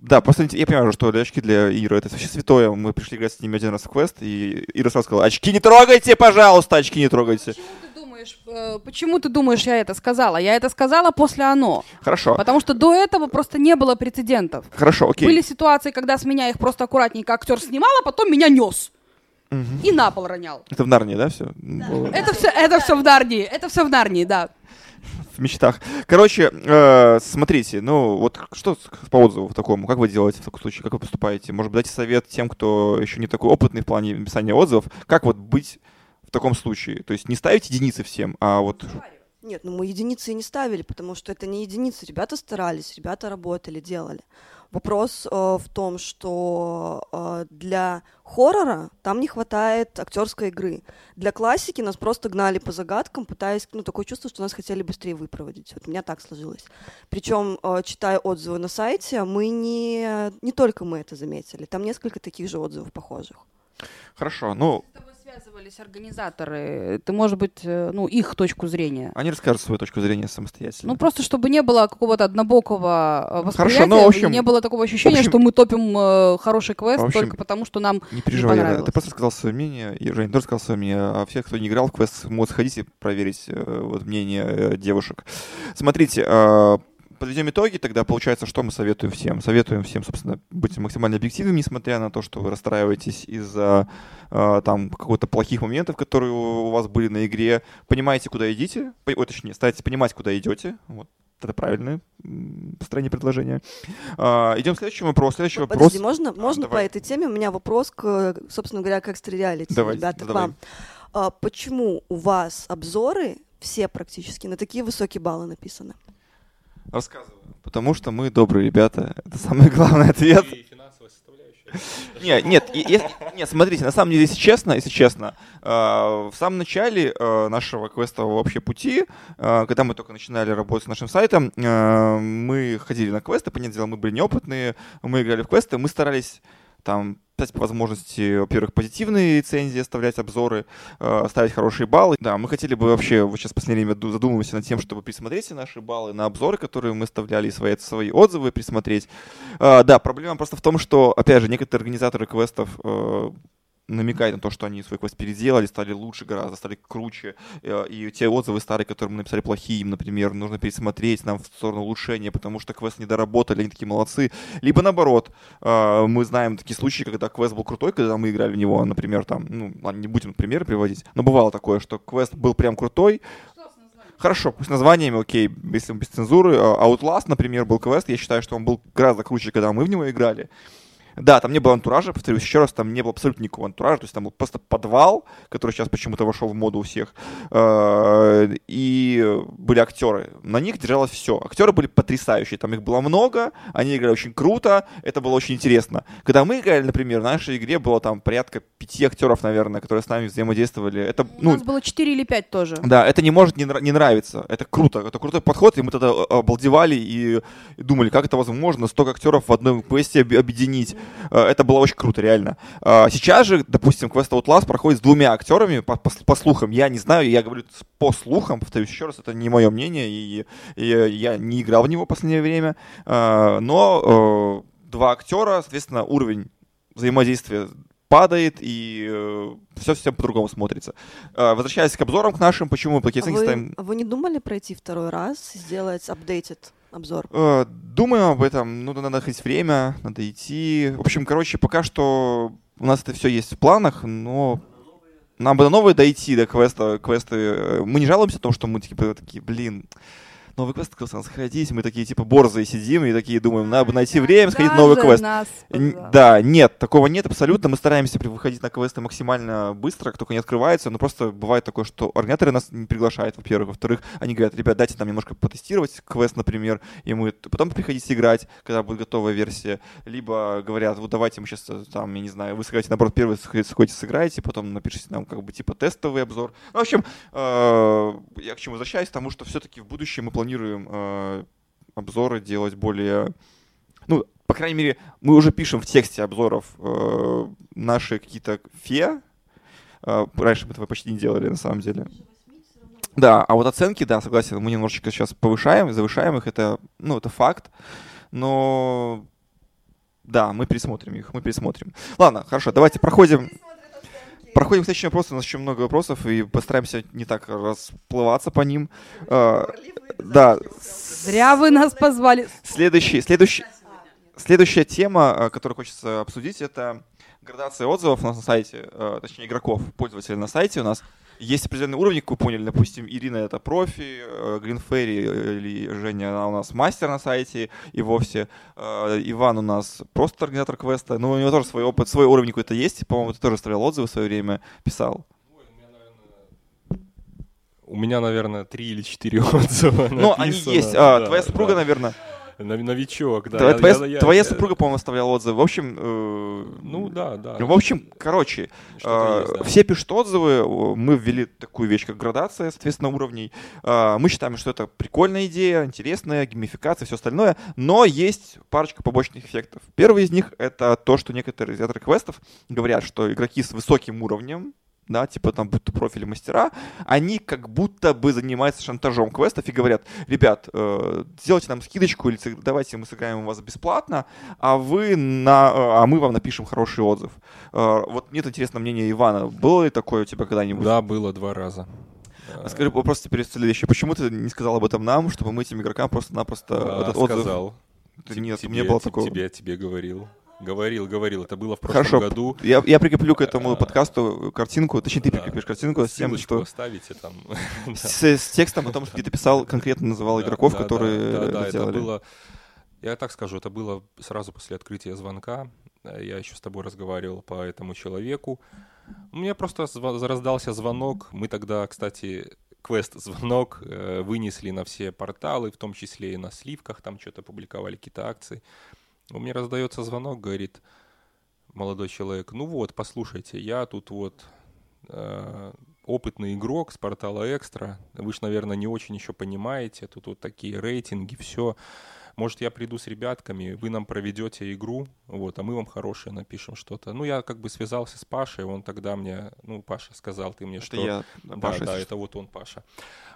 Да, просто я понимаю, что очки для Иры это вообще святое. Мы пришли играть с ними один раз в квест, и Ира сразу сказала, очки не трогайте, пожалуйста, очки не трогайте. Почему ты думаешь, э, почему ты думаешь, я это сказала? Я это сказала после оно. Хорошо, Потому что до этого просто не было прецедентов. хорошо, окей. Были ситуации, когда с меня их просто аккуратненько актер снимал, а потом меня нес. Мгм. И на пол ронял. Это в Нарнии, да, все? Это все, это все в Нарнии. Это все в Нарнии, да. Мечтах. Короче, э, смотрите, ну вот что по отзыву такому, как вы делаете в таком случае, как вы поступаете? Может быть, дайте совет тем, кто еще не такой опытный в плане написания отзывов, как вот быть в таком случае? То есть не ставить единицы всем, а вот... Нет, ну мы единицы и не ставили, потому что это не единицы. Ребята старались, ребята работали, делали. Вопрос э, в том, что э, для хоррора там не хватает актерской игры. Для классики нас просто гнали по загадкам, пытаясь, ну, такое чувство, что нас хотели быстрее выпроводить. Вот у меня так сложилось. Причем, э, читая отзывы на сайте, мы не, не только мы это заметили, там несколько таких же отзывов похожих. Хорошо, ну, С тобой связывались организаторы. Ты, может быть, э, ну, их точку зрения. они расскажут свою точку зрения самостоятельно. Ну, просто чтобы не было какого-то однобокого э, восприятия, ну, в общем- не было такого ощущения, общем- что мы топим э, хороший квест общем, только потому, что нам Не переживай, Ира, понравилось. ты просто сказал свое мнение, и Жень тоже сказал свое мнение, а все, кто не играл в квест, могут сходить и проверить э, вот мнение э, девушек. Смотрите, э, подведем итоги, тогда получается, что мы советуем всем? Советуем всем, собственно, быть максимально объективными, несмотря на то, что вы расстраиваетесь из-за э, там какого-то плохих моментов, которые у вас были на игре. Понимаете, куда идите, по- ой, точнее, старайтесь понимать, куда идете. Вот. Это правильное построение предложения. А, идем к следующему вопросу. Следующий вопрос. Подожди, можно, можно по давай. этой теме? У меня вопрос к, собственно говоря, к экстра-реалити, ребята, к вам. А, почему у вас обзоры все практически на такие высокие баллы написаны? Рассказываю. Потому что мы добрые ребята. Это самый главный ответ. И финансовая составляющая. Нет, нет, нет, смотрите, на самом деле, если честно, если честно, э, в самом начале э, нашего квестового вообще пути, э, когда мы только начинали работать с нашим сайтом, мы ходили на квесты, понятное дело, мы были неопытные, мы играли в квесты, мы старались там писать по возможности, во-первых, позитивные рецензии, оставлять обзоры, э, ставить хорошие баллы. Да, мы хотели бы вообще, вот сейчас в последнее время задумываемся над тем, чтобы присмотреть все наши баллы на обзоры, которые мы оставляли, свои, свои отзывы присмотреть. Э, да, проблема просто в том, что, опять же, некоторые организаторы квестов э, намекает на то, что они свой квест переделали, стали лучше гораздо, стали круче. Э, и те отзывы старые, которые мы написали плохие, им, например, нужно пересмотреть нам в сторону улучшения, потому что квест не доработали, они такие молодцы. Либо наоборот, э, мы знаем такие случаи, когда квест был крутой, когда мы играли в него, например, там, ну, ладно, не будем примеры приводить, но бывало такое, что квест был прям крутой, Хорошо, пусть названиями, окей, если без цензуры. Э, Outlast, например, был квест, я считаю, что он был гораздо круче, когда мы в него играли. Да, там не было антуража, повторюсь еще раз, там не было абсолютно никакого антуража, то есть там был просто подвал, который сейчас почему-то вошел в моду у всех, э, и были актеры. На них держалось все. Актеры были потрясающие, там их было много, они играли очень круто, это было очень интересно. Когда мы играли, например, в нашей игре было там порядка пяти актеров, наверное, которые с нами взаимодействовали. Это, ну, у нас было четыре или пять тоже. Да, это не может не, не нравиться. Это круто, это крутой подход, и мы тогда обалдевали и, и думали, как это возможно, столько актеров в одной квесте объединить. Э, это было очень круто, реально. Э, сейчас же, допустим, Quest Outlast проходит с двумя актерами, по, по, по слухам. Я не знаю, я говорю по слухам, повторюсь еще раз, это не мое мнение, и, и я не играл в него в последнее время. Э, но два актера, соответственно, уровень взаимодействия падает, и э, все совсем по-другому смотрится. Э, возвращаясь к обзорам к нашим, почему мы плохие оценки а ставим... Вы не думали пройти второй раз, сделать updated обзор? Э, думаем об этом, ну, надо находить время, надо идти. В общем, короче, пока что у нас это все есть в планах, но нам бы до новой дойти, до квеста, квесты. Мы не жалуемся о том, что мы типа такие, блин, новый квест хотел сходить, мы такие типа борзые сидим и такие думаем, надо бы найти время сходить в новый квест. Да, нет, такого нет абсолютно. Мы стараемся выходить на квесты максимально быстро, как только не открывается, но просто бывает такое, что организаторы нас не приглашают, во-первых. Во-вторых, они говорят, ребят, дайте нам немножко потестировать квест, например, и мы потом приходите играть, когда будет готовая версия. Либо говорят, вот давайте мы сейчас э, там, я не знаю, вы сыграете, наоборот, первый сходите, сыграете, потом напишите нам как бы типа тестовый обзор. Ну, в общем, э, я к чему возвращаюсь, потому что все-таки в будущем мы планируем планируем э, обзоры делать более... Ну, по крайней мере, мы уже пишем в тексте обзоров э, наши какие-то фе. Э, раньше мы этого почти не делали, на самом деле. Да, а вот оценки, да, согласен, мы немножечко сейчас повышаем, завышаем их, это, ну, это факт. Но да, мы пересмотрим их, мы пересмотрим. Ладно, хорошо, давайте проходим. Проходим к следующему вопросу. У нас еще много вопросов, и постараемся не так расплываться по ним. Uh, да. Зря вы нас позвали. Следующий, следующий, следующая тема, а, которую хочется обсудить, это градация отзывов на сайте, а, точнее игроков, пользователей на сайте у нас есть определенный уровень, как вы поняли, допустим, Ирина это профи, Грин Ферри или Женя, она у нас мастер на сайте и вовсе. Э, Иван у нас просто организатор квеста, но у него тоже свой опыт, свой уровень какой-то есть, по-моему, ты тоже оставлял отзывы в свое время, писал. У меня, наверное, три или четыре отзыва. Ну, они есть. А, да, твоя супруга, да. наверное. Новичок, да. Твоя, я, твоя, я, твоя я, супруга, по-моему, оставляла отзывы. В общем... Э, ну, да, да. В общем, короче, э, есть, да. все пишут отзывы. Мы ввели такую вещь, как градация, соответственно, уровней. Э, мы считаем, что это прикольная идея, интересная, геймификация, все остальное. Но есть парочка побочных эффектов. Первый из них — это то, что некоторые из квестов говорят, что игроки с высоким уровнем да, типа там будто профили мастера, они как будто бы занимаются шантажом квестов и говорят, ребят, э, сделайте нам скидочку или давайте мы сыграем у вас бесплатно, а вы на, э, а мы вам напишем хороший отзыв. Э, вот мне интересно мнение Ивана, было ли такое у тебя когда-нибудь? Да, было два раза. А скажи вопрос теперь следующий. Почему ты не сказал об этом нам, чтобы мы этим игрокам просто-напросто а, этот отзыв... сказал. Нет, тебе, мне было такого. Тебе, тебе говорил. Говорил, говорил. Это было в прошлом Хорошо. году. Я, я прикреплю к этому подкасту картинку, точнее, ты да. прикрепишь картинку с тем, что... оставите там. С, с текстом о том, что ты писал, конкретно называл игроков, которые да, да, это было... Я так скажу, это было сразу после открытия звонка. Я еще с тобой разговаривал по этому человеку. У меня просто раздался звонок. Мы тогда, кстати, квест-звонок э, вынесли на все порталы, в том числе и на сливках, там что-то публиковали, какие-то акции. У меня раздается звонок, говорит, молодой человек, ну вот, послушайте, я тут вот э, опытный игрок с портала Экстра, вы же, наверное, не очень еще понимаете, тут вот такие рейтинги, все. Может, я приду с ребятками, вы нам проведете игру, вот, а мы вам хорошее напишем что-то. Ну, я как бы связался с Пашей, он тогда мне, ну, Паша сказал, ты мне Это что... я, Да, Паша, да, если это вот он, Паша.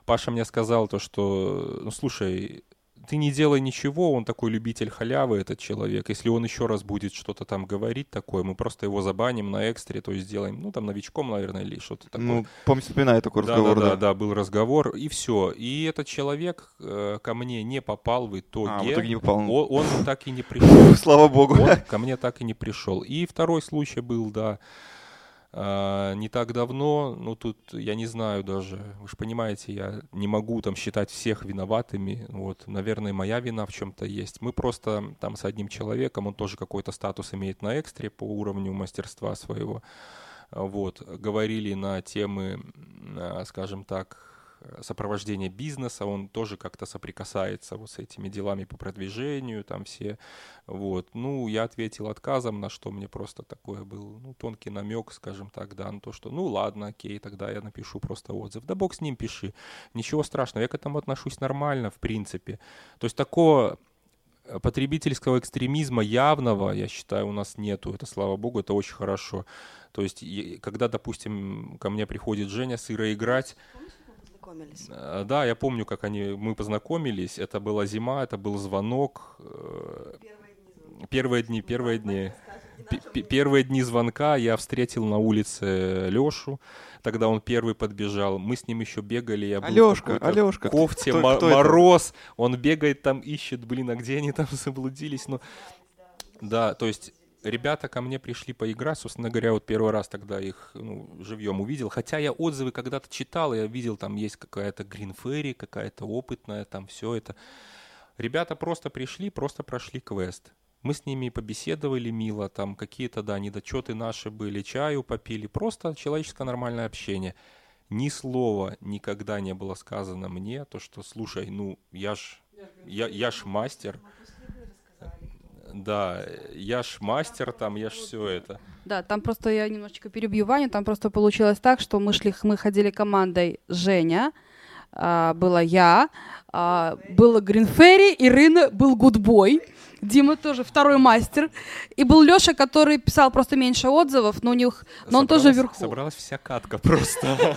Паша мне сказал то, что, ну, слушай, ты не делай ничего, он такой любитель халявы, этот человек. Если он еще раз будет что-то там говорить такое, мы просто его забаним на экстре, то есть сделаем, ну, там, новичком, наверное, или что-то такое. Ну, помню, вспоминаю такой Да, разговор, да, да, да. да, был разговор, и все. И этот человек э, ко мне не попал в итоге. А, в итоге не попал. О- Он, так и не пришел. Слава богу. Он ко мне так и не пришел. И второй случай был, да, не так давно, ну тут я не знаю даже, вы же понимаете, я не могу там считать всех виноватыми, вот, наверное, моя вина в чем-то есть. Мы просто там с одним человеком, он тоже какой-то статус имеет на экстре по уровню мастерства своего, а, вот, говорили на темы, а, скажем так, сопровождения бизнеса, он тоже как-то соприкасается вот с этими делами по продвижению, там все, вот. Ну, я ответил отказом, на что мне просто такое был, ну, тонкий намек, скажем так, да, на то, что, ну, ладно, окей, тогда я напишу просто отзыв. Да бог с ним пиши, ничего страшного, я к этому отношусь нормально, в принципе. То есть такого э, потребительского экстремизма явного, я считаю, у нас нету. Это, слава богу, это очень хорошо. То есть, когда, допустим, ко мне приходит Женя с Ирой играть, Познакомились. э, да, я помню, как они, мы познакомились, это была зима, это был звонок. э, Первые дни, первые дни. Первые дни звонка я встретил на улице Лешу, тогда он первый подбежал, мы с ним еще бегали, я был в Алешка, Алешка. кофте, Кто- кто это? мороз, он бегает там, ищет, блин, а где они там заблудились, ну, да, то есть ребята ко мне пришли поиграть, собственно говоря, вот первый раз тогда их ну, живьем увидел, хотя я отзывы когда-то читал, я видел, там есть какая-то Green Fairy, какая-то опытная, там все это. Ребята просто пришли, просто прошли квест. Мы с ними побеседовали мило, там какие-то, да, недочеты наши были, чаю попили, просто человеческое нормальное общение. Ни слова никогда не было сказано мне, то, что, слушай, ну, я ж, я, я ж мастер. Да, я ж мастер там, я ж все это. Да, там просто я немножечко перебью Ваню, там просто получилось так, что мы шли, мы ходили командой Женя, а, была я, а, было Гринферри, Ирина, был Гудбой, Дима тоже второй мастер, и был Леша, который писал просто меньше отзывов, но у них, но он тоже Собралась- вверху. Собралась вся катка просто.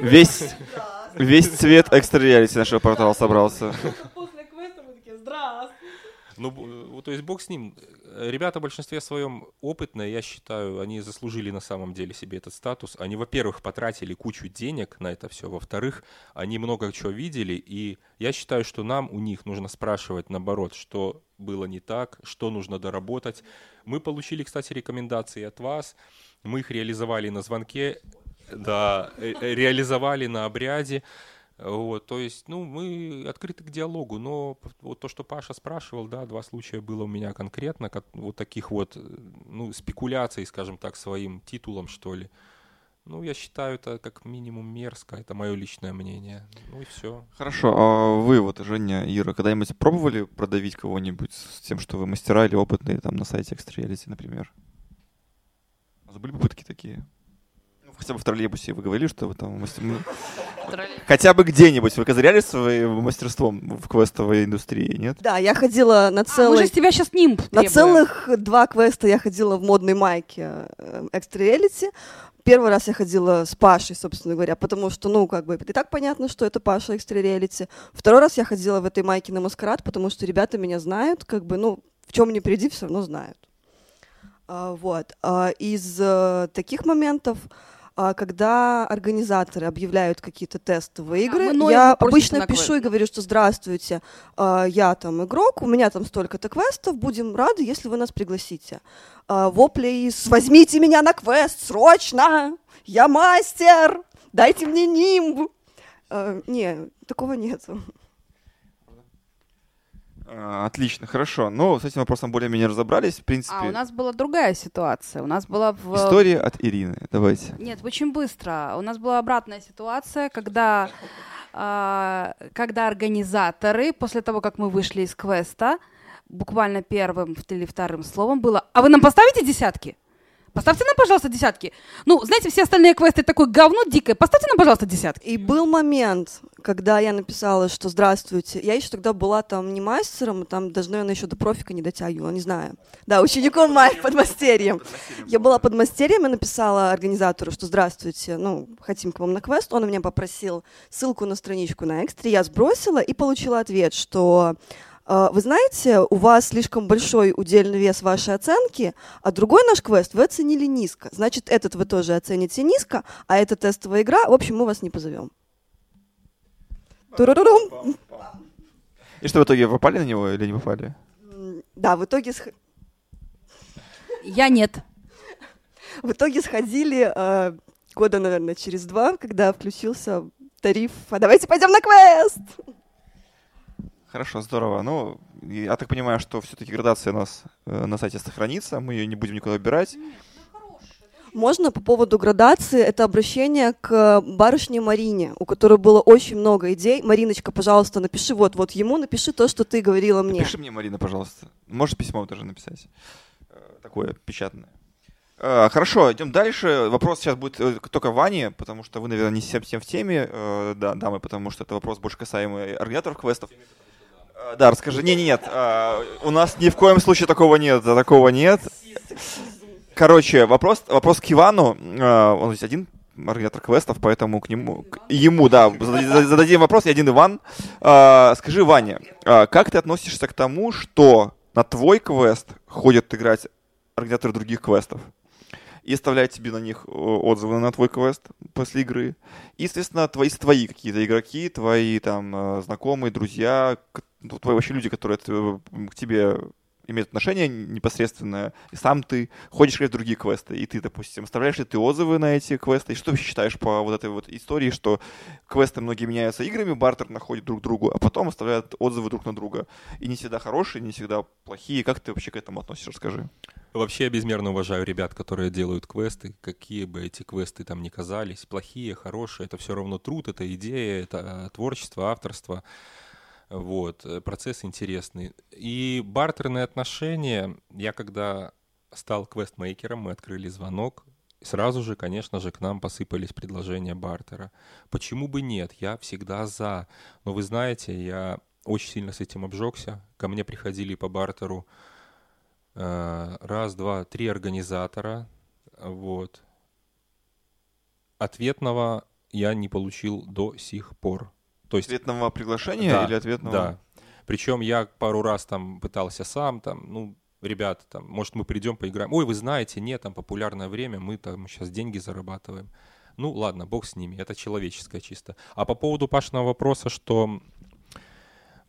Весь, весь цвет экстра реалити нашего портала собрался. После квеста мы такие, здравствуйте. Ну, вот, то есть бог с ним. Э, Ребята в большинстве своем опытные, я считаю, они заслужили на самом деле себе этот статус. Они, во-первых, потратили кучу денег на это все, во-вторых, они много чего видели, и я считаю, что нам у них нужно спрашивать, наоборот, что было не так, что нужно доработать. Мы получили, кстати, рекомендации от вас, мы их реализовали на звонке, да, э, э, реализовали на обряде. Вот, то есть, ну, мы открыты к диалогу, но вот то, что Паша спрашивал, да, два случая было у меня конкретно, как, вот таких вот, э, ну, спекуляций, скажем так, своим титулом, что ли. Ну, я считаю это как минимум мерзко, это мое личное мнение. Ну и все. Хорошо, а вы вот, Женя, Ира, когда-нибудь пробовали продавить кого-нибудь с тем, что вы мастера или опытные там на сайте Extra например? У вас были попытки такие? Хотя бы в троллейбусе вы говорили, что вы там мастер... Хотя бы где-нибудь вы козыряли своим мастерством в квестовой индустрии, нет? Да, я ходила на А, мы же с тебя сейчас нимб На требуем. целых два квеста я ходила в модной майке Extra Reality. Первый раз я ходила с Пашей, собственно говоря, потому что, ну, как бы, и так понятно, что это Паша Extra Reality. Второй раз я ходила в этой майке на маскарад, потому что ребята меня знают, как бы, ну, в чем не приди, все равно знают. А, вот. А, из э, таких моментов, когда организаторы объявляют какие-то тестовые игры, Ноя я обычно на квест. пишу и говорю, что здравствуйте, а, я там игрок, у меня там столько-то квестов, будем рады, если вы нас пригласите. А, Вопли из «возьмите меня на квест, срочно! Я мастер! Дайте мне нимб!» А, Не, такого нету. А, Отлично, хорошо. Ну, с этим вопросом более-менее разобрались. В принципе, А, у нас была другая ситуация. У нас была в... история от Ирины. Давайте. Нет, очень быстро. У нас была обратная ситуация, когда, а, когда организаторы, после того, как мы вышли из квеста, буквально первым или вторым словом было «А вы нам поставите десятки?» Поставьте нам, пожалуйста, десятки. Ну, знаете, все остальные квесты такое говно дикое. Поставьте нам, пожалуйста, десятки. И был момент, когда я написала, что здравствуйте. Я еще тогда была там не мастером, там даже, наверное, еще до профика не дотягивала, не знаю. Да, учеником мать подмастерьем. Я была подмастерьем и написала организатору, что здравствуйте, ну, хотим к вам на квест. Он у меня попросил ссылку на страничку на экстре, я сбросила и получила ответ, что вы знаете, у вас слишком большой удельный вес вашей оценки, а другой наш квест вы оценили низко. Значит, этот вы тоже оцените низко, а это тестовая игра, в общем, мы вас не позовем. Турурурум. И что, в итоге попали на него или не попали? Да, в итоге... Я нет. В итоге сходили э, года, наверное, через два, когда включился тариф «А давайте пойдем на квест!» Хорошо, здорово. Ну, я так понимаю, что все-таки градация у нас э, на сайте сохранится, мы ее не будем никуда убирать. Можно по поводу градации, это обращение к барышне Марине, у которой было очень много идей. Мариночка, пожалуйста, напиши вот, вот ему, напиши то, что ты говорила мне. Напиши мне, Марина, пожалуйста. Можешь письмо тоже написать. Э, такое печатное. Э, хорошо, идем дальше. Вопрос сейчас будет только Ване, потому что вы, наверное, не совсем в теме, да, дамы, потому что это вопрос больше касаемый организаторов квестов. Э, да, расскажи. Не, не, нет. А, у нас ни в коем случае такого нет. Такого нет. Короче, вопрос, вопрос к Ивану. А, он здесь один организатор квестов, поэтому к нему, к ему, да, зададим вопрос. Я один Иван. А, скажи, Ваня, как ты относишься к тому, что на твой квест ходят играть организаторы других квестов? И оставляет тебе на них отзывы на твой квест после игры. И, естественно, твои, твои какие-то игроки, твои там э, знакомые, друзья, ну, твои вообще люди, которые к тебе имеют отношение непосредственное, и сам ты ходишь в другие квесты, и ты, допустим, оставляешь ли ты отзывы на эти квесты, и что ты считаешь по вот этой вот истории, что квесты многие меняются играми, бартер находит друг другу, а потом оставляют отзывы друг на друга, и не всегда хорошие, не всегда плохие, как ты вообще к этому относишься, расскажи. Вообще я безмерно уважаю ребят, которые делают квесты, какие бы эти квесты там ни казались, плохие, хорошие, это все равно труд, это идея, это творчество, авторство. Вот, э, процесс интересный. И бартерные отношения, я когда стал квестмейкером, мы открыли звонок, сразу же, конечно же, к нам посыпались предложения бартера. Почему бы нет? Я всегда за. Но вы знаете, я очень сильно с этим обжегся. Ко мне приходили по бартеру э, раз, два, три организатора. Вот. Ответного я не получил до сих пор. То есть... Ответного приглашения да, или ответного? Да. Причем я пару раз там пытался сам, там, ну, ребята, там, может, мы придем, поиграем. Ой, вы знаете, нет, там популярное время, мы там сейчас деньги зарабатываем. Ну, ладно, бог с ними, это человеческое чисто. А по поводу Пашного вопроса, что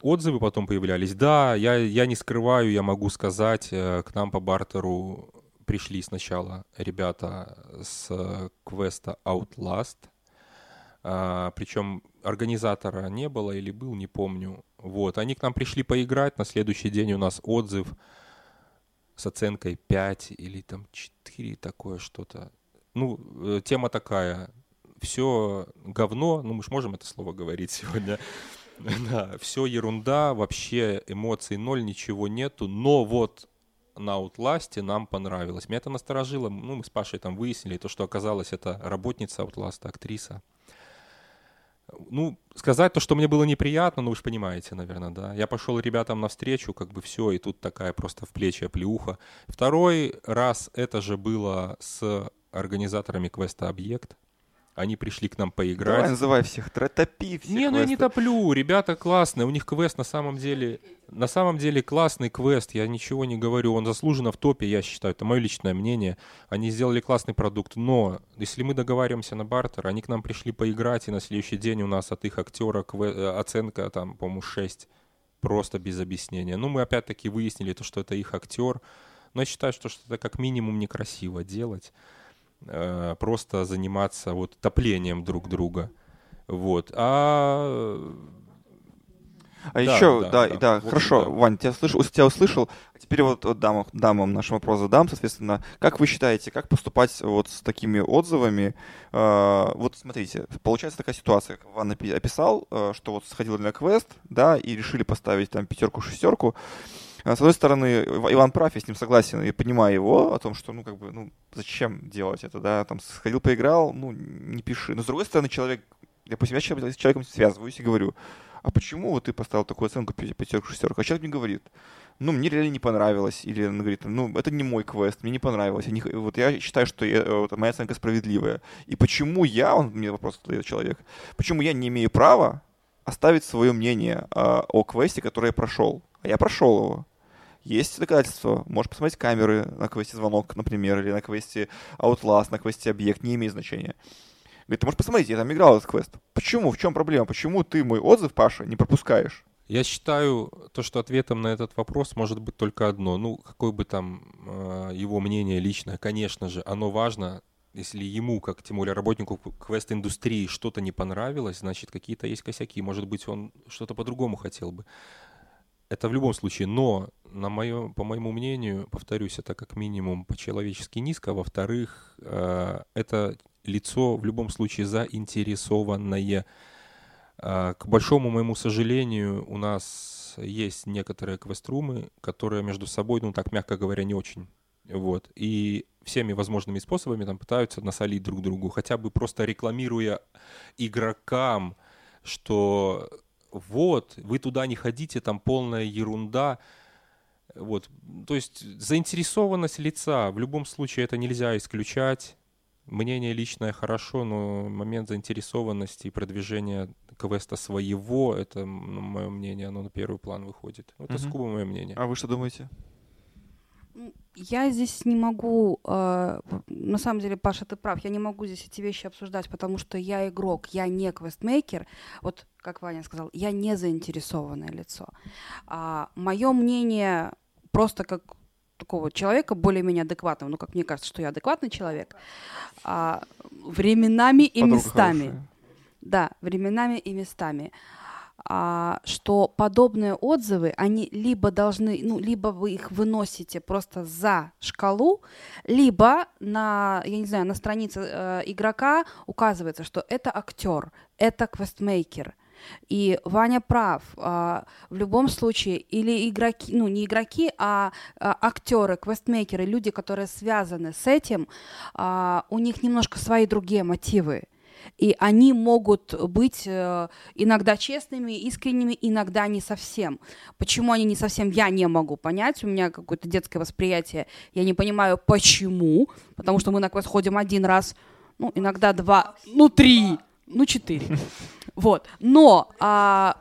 отзывы потом появлялись, да, я, я не скрываю, я могу сказать, э, к нам по бартеру пришли сначала ребята с э, квеста Outlast, а, причем организатора не было или был, не помню. Вот, они к нам пришли поиграть, на следующий день у нас отзыв с оценкой 5 или там 4, такое что-то. Ну, э, тема такая, все говно, ну мы же можем это слово говорить сегодня, да, все ерунда, вообще эмоций ноль, ничего нету, но вот на Outlast нам понравилось. Меня это насторожило, ну мы с Пашей там выяснили, то, что оказалось это работница Outlast, актриса. Ну, сказать то, что мне было неприятно, ну вы же понимаете, наверное, да. Я пошел ребятам навстречу, как бы все, и тут такая просто в плечи оплеуха. Второй раз это же было с организаторами квеста «Объект». Они пришли к нам поиграть. Давай называй всех, топи всех. Не, ну я не топлю, ребята классные, у них квест на самом деле, на самом деле классный квест, я ничего не говорю, он заслуженно в топе, я считаю, это мое личное мнение. Они сделали классный продукт, но если мы договариваемся на бартер, они к нам пришли поиграть, и на следующий день у нас от их актера кве- э, оценка там, по-моему, 6, просто без объяснения. Ну, мы опять-таки выяснили то, что это их актер, но я считаю, что это как минимум некрасиво делать. Э, просто заниматься вот топлением друг друга. Вот. А а да, еще, да, да, да, да хорошо, да. Вань, тебя, слыш, тебя услышал. А теперь вот, вот дамам, дамам наш вопрос задам, соответственно. Как вы считаете, как поступать вот с такими отзывами? Э, вот смотрите, получается такая ситуация, как Ван описал, э, что вот сходил на квест, да, и решили поставить там пятерку-шестерку. С одной стороны, Иван прав, я с ним согласен и понимаю его о том, что, ну, как бы, ну, зачем делать это, да, там, сходил, поиграл, ну, не пиши. Но с другой стороны, человек, я с человеком связываюсь и говорю, а почему вот ты поставил такую оценку пятерку, шестерку? А человек мне говорит, ну, мне реально не понравилось. Или он говорит, ну, это не мой квест, мне не понравилось. Я не, вот я считаю, что я, вот, моя оценка справедливая. И почему я, он мне вопрос задает человек, почему я не имею права оставить свое мнение э, о квесте, который я прошел? А я прошел его. Есть доказательства. Можешь посмотреть камеры на квесте «Звонок», например, или на квесте «Outlast», на квесте «Объект», не имеет значения. Говорит, ты можешь посмотреть, я там играл этот квест. Почему? В чем проблема? Почему ты мой отзыв, Паша, не пропускаешь? Я считаю, то, что ответом на этот вопрос может быть только одно. Ну, какое бы там э, его мнение личное, конечно же, оно важно. Если ему, как тем более работнику квест-индустрии, что-то не понравилось, значит, какие-то есть косяки. Может быть, он что-то по-другому хотел бы. Это в любом случае. Но, на моё, по моему мнению, повторюсь, это как минимум по-человечески низко. Во-вторых, э, это лицо в любом случае заинтересованное. А, к большому моему сожалению, у нас есть некоторые квеструмы, которые между собой, ну так мягко говоря, не очень. Вот. И всеми возможными способами там пытаются насолить друг другу, хотя бы просто рекламируя игрокам, что вот, вы туда не ходите, там полная ерунда. Вот. То есть заинтересованность лица, в любом случае это нельзя исключать. Мнение личное хорошо, но момент заинтересованности и продвижения квеста своего, это, ну, мое мнение, оно на первый план выходит. Это угу. скубо мое мнение. А вы что думаете? Я здесь не могу, э, на самом деле, Паша, ты прав, я не могу здесь эти вещи обсуждать, потому что я игрок, я не квестмейкер. Вот, как Ваня сказал, я не заинтересованное лицо. А, мое мнение просто как такого человека более-менее адекватного, ну, как мне кажется, что я адекватный человек, а, временами и Подруга местами. Хорошая. Да, временами и местами. А, что подобные отзывы, они либо должны, ну, либо вы их выносите просто за шкалу, либо на, я не знаю, на странице э, игрока указывается, что это актер, это квестмейкер – и Ваня прав. А, в любом случае, или игроки, ну не игроки, а, а актеры, квестмейкеры, люди, которые связаны с этим, а, у них немножко свои другие мотивы. И они могут быть э, иногда честными, искренними, иногда не совсем. Почему они не совсем, я не могу понять. У меня какое-то детское восприятие. Я не понимаю, почему. Потому что мы на квест ходим один раз, ну, иногда два, ну, три, ну, четыре. Вот. Но... А,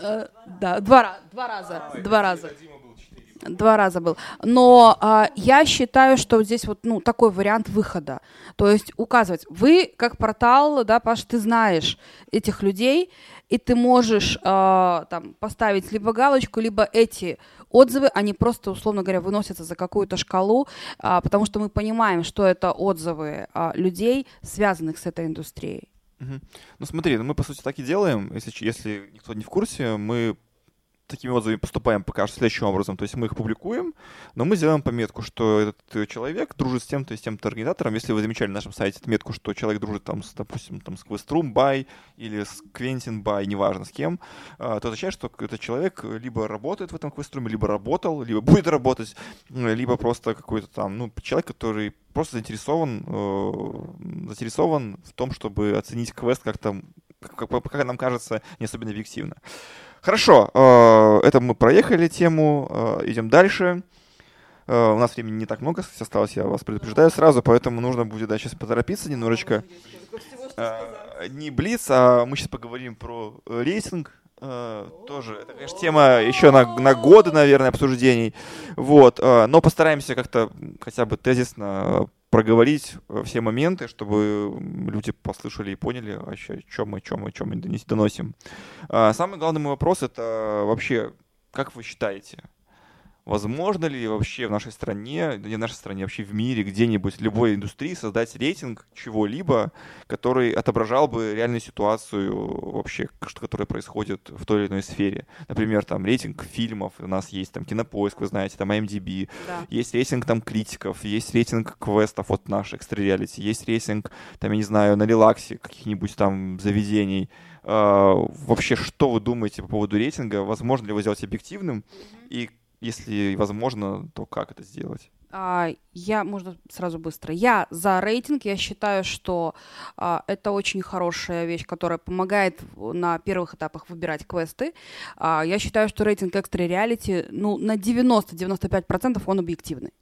э, да, два, два раза. Два раза. Два раза был. Но а, я считаю, что здесь вот ну, такой вариант выхода. То есть указывать. Вы, как портал, да, Паш, ты знаешь этих людей, и ты можешь а, там, поставить либо галочку, либо эти отзывы, они просто, условно говоря, выносятся за какую-то шкалу, а, потому что мы понимаем, что это отзывы а, людей, связанных с этой индустрией. Угу. Ну смотри, ну мы по сути так и делаем. Если, если никто не в курсе, мы такими отзывами поступаем пока что следующим образом. То есть мы их публикуем, но мы сделаем пометку, что этот э, человек дружит с тем-то и с тем-то организатором. Если вы замечали на нашем сайте отметку, что человек дружит там с, допустим, там, с Questroom Бай или с Quentin Бай, неважно с кем, а, то означает, что этот человек либо работает в этом Questroom, либо работал, либо будет работать, либо просто какой-то там, ну, человек, который просто заинтересован, э, заинтересован в том, чтобы оценить квест как-то, как, как нам кажется, не особенно объективно. Хорошо, э, это мы проехали тему, э, идем дальше. Э, у нас времени не так много осталось, я вас предупреждаю сразу, поэтому нужно будет да, сейчас поторопиться немножечко. Не блиц, а мы сейчас поговорим про рейтинг, тоже, это, конечно, тема еще на, на годы, наверное, обсуждений. Вот, но постараемся как-то хотя бы тезисно проговорить э, все моменты, чтобы люди послышали и поняли о чем мы, о чем о чем мы доносим. А, самый главный мой вопрос это вообще, как вы считаете, Возможно ли вообще в нашей стране, да не в нашей стране, вообще в мире, где-нибудь, любой индустрии создать рейтинг чего-либо, который отображал бы реальную ситуацию вообще, которая происходит в той или иной сфере? Например, там рейтинг фильмов, у нас есть там Кинопоиск, вы знаете, там IMDb, Да. есть рейтинг там критиков, есть рейтинг квестов от наших Extra Reality, есть рейтинг, там, я не знаю, на релаксе каких-нибудь там заведений. А, вообще, что вы думаете по поводу рейтинга? Возможно ли его сделать объективным? И если возможно, то как это сделать? А, я, можно сразу быстро. Я за рейтинг. Я считаю, что а, это очень хорошая вещь, которая помогает на первых этапах выбирать квесты. А, я считаю, что рейтинг экстра реалити, ну, на 90-95% он объективный.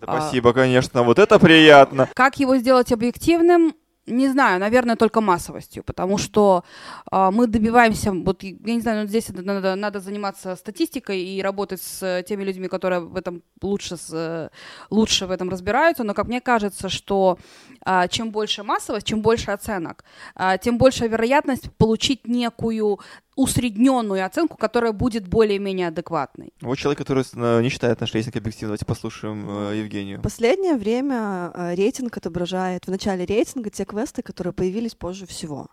Это А. Спасибо, конечно, вот это приятно. Как его сделать объективным? Не знаю, наверное, только массовостью, потому что а, мы добиваемся, вот я не знаю, ну, здесь надо, надо заниматься статистикой и работать с э, теми людьми, которые в этом лучше, с, э, лучше в этом разбираются, но как мне кажется, что а, чем больше массовость, чем больше оценок, а, тем больше вероятность получить некую усредненную оценку, которая будет более-менее адекватной. Вот человек, который э, не считает наш рейтинг объективным. Давайте послушаем э, Евгению. В последнее время э, рейтинг отображает в начале рейтинга те квесты, которые появились позже всего.